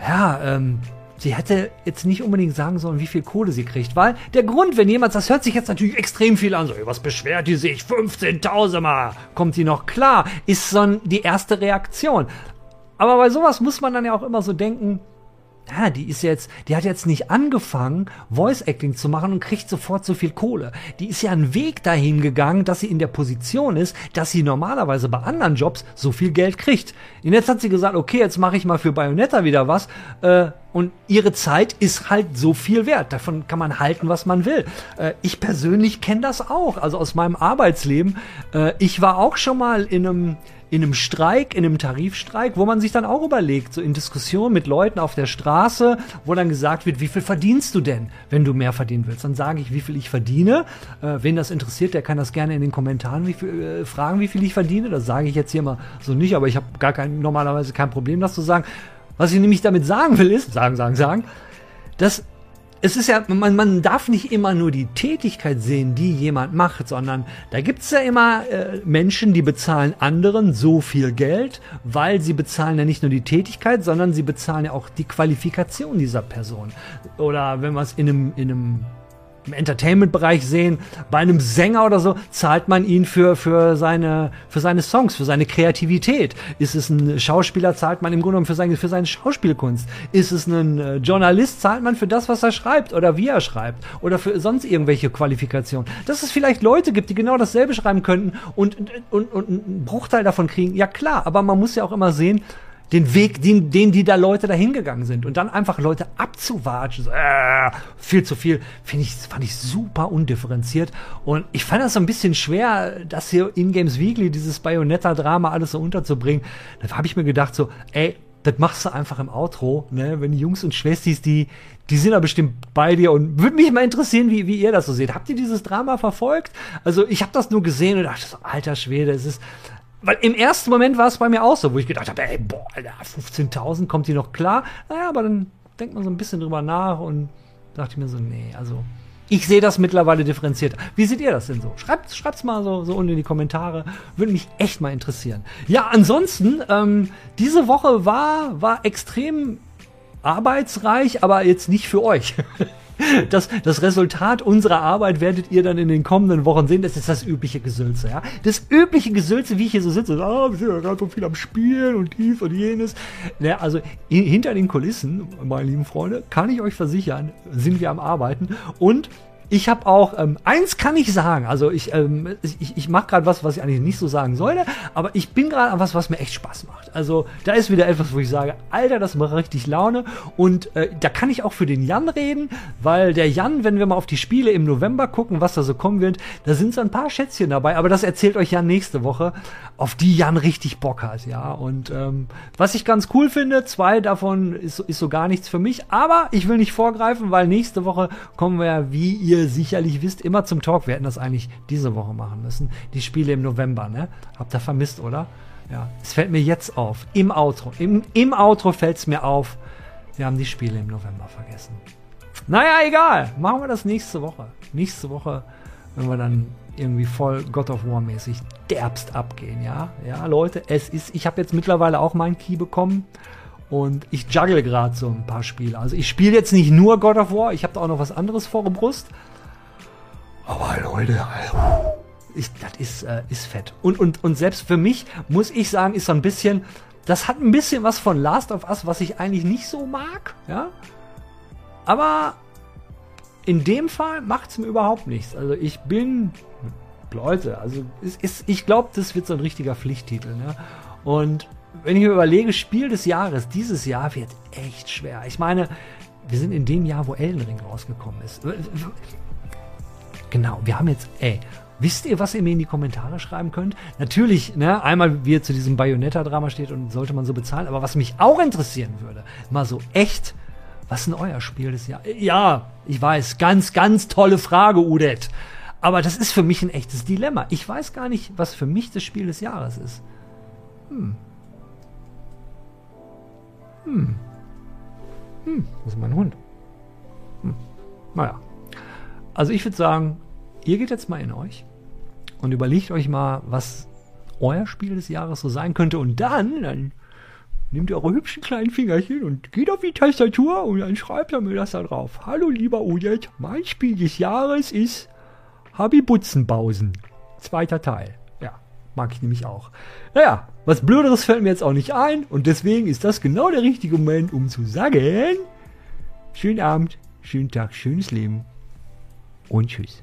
ja, ähm, sie hätte jetzt nicht unbedingt sagen sollen, wie viel Kohle sie kriegt, weil der Grund, wenn jemand, das hört sich jetzt natürlich extrem viel an, so, was beschwert die sich, 15.000 Mal, kommt die noch klar, ist so die erste Reaktion. Aber bei sowas muss man dann ja auch immer so denken, ja, die ist jetzt, die hat jetzt nicht angefangen, Voice Acting zu machen und kriegt sofort so viel Kohle. Die ist ja einen Weg dahin gegangen, dass sie in der Position ist, dass sie normalerweise bei anderen Jobs so viel Geld kriegt. Und jetzt hat sie gesagt, okay, jetzt mache ich mal für Bayonetta wieder was. Äh, und ihre Zeit ist halt so viel wert. Davon kann man halten, was man will. Äh, ich persönlich kenne das auch, also aus meinem Arbeitsleben. Äh, ich war auch schon mal in einem in einem Streik, in einem Tarifstreik, wo man sich dann auch überlegt, so in Diskussionen mit Leuten auf der Straße, wo dann gesagt wird, wie viel verdienst du denn, wenn du mehr verdienen willst? Dann sage ich, wie viel ich verdiene. Äh, wen das interessiert, der kann das gerne in den Kommentaren wie viel, äh, fragen, wie viel ich verdiene. Das sage ich jetzt hier mal so nicht, aber ich habe gar kein, normalerweise kein Problem, das zu sagen. Was ich nämlich damit sagen will, ist, sagen, sagen, sagen, dass es ist ja, man, man darf nicht immer nur die Tätigkeit sehen, die jemand macht, sondern da gibt's ja immer äh, Menschen, die bezahlen anderen so viel Geld, weil sie bezahlen ja nicht nur die Tätigkeit, sondern sie bezahlen ja auch die Qualifikation dieser Person. Oder wenn man es in einem, in einem im Entertainment-Bereich sehen, bei einem Sänger oder so, zahlt man ihn für, für, seine, für seine Songs, für seine Kreativität. Ist es ein Schauspieler, zahlt man im Grunde genommen für seine, für seine Schauspielkunst. Ist es ein äh, Journalist, zahlt man für das, was er schreibt oder wie er schreibt oder für sonst irgendwelche Qualifikationen. Dass es vielleicht Leute gibt, die genau dasselbe schreiben könnten und, und, und einen Bruchteil davon kriegen, ja klar, aber man muss ja auch immer sehen, den Weg, den, den die da Leute dahin gegangen sind und dann einfach Leute abzuwatschen, so, äh, viel zu viel, finde ich, fand ich super undifferenziert und ich fand das so ein bisschen schwer, das hier in Games Weekly dieses Bayonetta-Drama alles so unterzubringen. Da habe ich mir gedacht so, ey, das machst du einfach im Outro, ne? Wenn die Jungs und Schwestis, die, die sind da bestimmt bei dir und würde mich mal interessieren, wie, wie ihr das so seht. Habt ihr dieses Drama verfolgt? Also ich habe das nur gesehen und dachte so, alter Schwede, es ist, weil im ersten Moment war es bei mir auch so, wo ich gedacht habe, ey, boah, Alter, 15.000, kommt die noch klar? Naja, aber dann denkt man so ein bisschen drüber nach und dachte ich mir so, nee, also ich sehe das mittlerweile differenziert. Wie seht ihr das denn so? Schreibt schreibt's mal so, so unten in die Kommentare. Würde mich echt mal interessieren. Ja, ansonsten, ähm, diese Woche war, war extrem arbeitsreich, aber jetzt nicht für euch. [LAUGHS] das, das Resultat unserer Arbeit werdet ihr dann in den kommenden Wochen sehen. Das ist das übliche Gesülze, ja. Das übliche Gesülze, wie ich hier so sitze. Ah, wir sind ja gerade so viel am Spielen und dies und jenes. Ja, also hinter den Kulissen, meine lieben Freunde, kann ich euch versichern, sind wir am Arbeiten und ich habe auch, ähm, eins kann ich sagen, also ich, ähm, ich, ich mache gerade was, was ich eigentlich nicht so sagen sollte, aber ich bin gerade an was, was mir echt Spaß macht. Also da ist wieder etwas, wo ich sage, Alter, das macht richtig Laune und äh, da kann ich auch für den Jan reden, weil der Jan, wenn wir mal auf die Spiele im November gucken, was da so kommen wird, da sind so ein paar Schätzchen dabei, aber das erzählt euch Jan nächste Woche, auf die Jan richtig Bock hat, ja. Und ähm, was ich ganz cool finde, zwei davon ist, ist so gar nichts für mich, aber ich will nicht vorgreifen, weil nächste Woche kommen wir ja, wie ihr ihr sicherlich wisst, immer zum Talk. Wir hätten das eigentlich diese Woche machen müssen. Die Spiele im November, ne? Habt ihr vermisst, oder? Ja, es fällt mir jetzt auf. Im Outro. Im, im Outro fällt es mir auf. Wir haben die Spiele im November vergessen. Naja, egal. Machen wir das nächste Woche. Nächste Woche, wenn wir dann irgendwie voll God of War mäßig derbst abgehen, ja? Ja, Leute, es ist, ich habe jetzt mittlerweile auch meinen Key bekommen. Und ich juggle gerade so ein paar Spiele. Also ich spiele jetzt nicht nur God of War, ich habe da auch noch was anderes vor der Brust. Aber Leute, ist, das ist, äh, ist fett. Und, und, und selbst für mich, muss ich sagen, ist so ein bisschen, das hat ein bisschen was von Last of Us, was ich eigentlich nicht so mag, ja. Aber in dem Fall macht es mir überhaupt nichts. Also ich bin, Leute, also ist, ist, ich glaube, das wird so ein richtiger Pflichttitel, ne? Und wenn ich mir überlege, Spiel des Jahres, dieses Jahr wird echt schwer. Ich meine, wir sind in dem Jahr, wo Elden Ring rausgekommen ist. Genau, wir haben jetzt, ey, wisst ihr, was ihr mir in die Kommentare schreiben könnt? Natürlich, ne, einmal wie er zu diesem Bayonetta-Drama steht und sollte man so bezahlen, aber was mich auch interessieren würde, mal so echt, was ist denn euer Spiel des Jahres? Ja, ich weiß, ganz, ganz tolle Frage, Udet. Aber das ist für mich ein echtes Dilemma. Ich weiß gar nicht, was für mich das Spiel des Jahres ist. Hm. Hm. Hm, wo ist mein Hund? Hm. Naja. Also ich würde sagen, ihr geht jetzt mal in euch und überlegt euch mal, was euer Spiel des Jahres so sein könnte. Und dann, dann nehmt ihr eure hübschen kleinen Fingerchen und geht auf die Tastatur und dann schreibt ihr mir das da drauf. Hallo lieber Ujet, mein Spiel des Jahres ist Habibutzenbausen. Zweiter Teil. Mag ich nämlich auch. Naja, was Blöderes fällt mir jetzt auch nicht ein und deswegen ist das genau der richtige Moment, um zu sagen, schönen Abend, schönen Tag, schönes Leben und tschüss.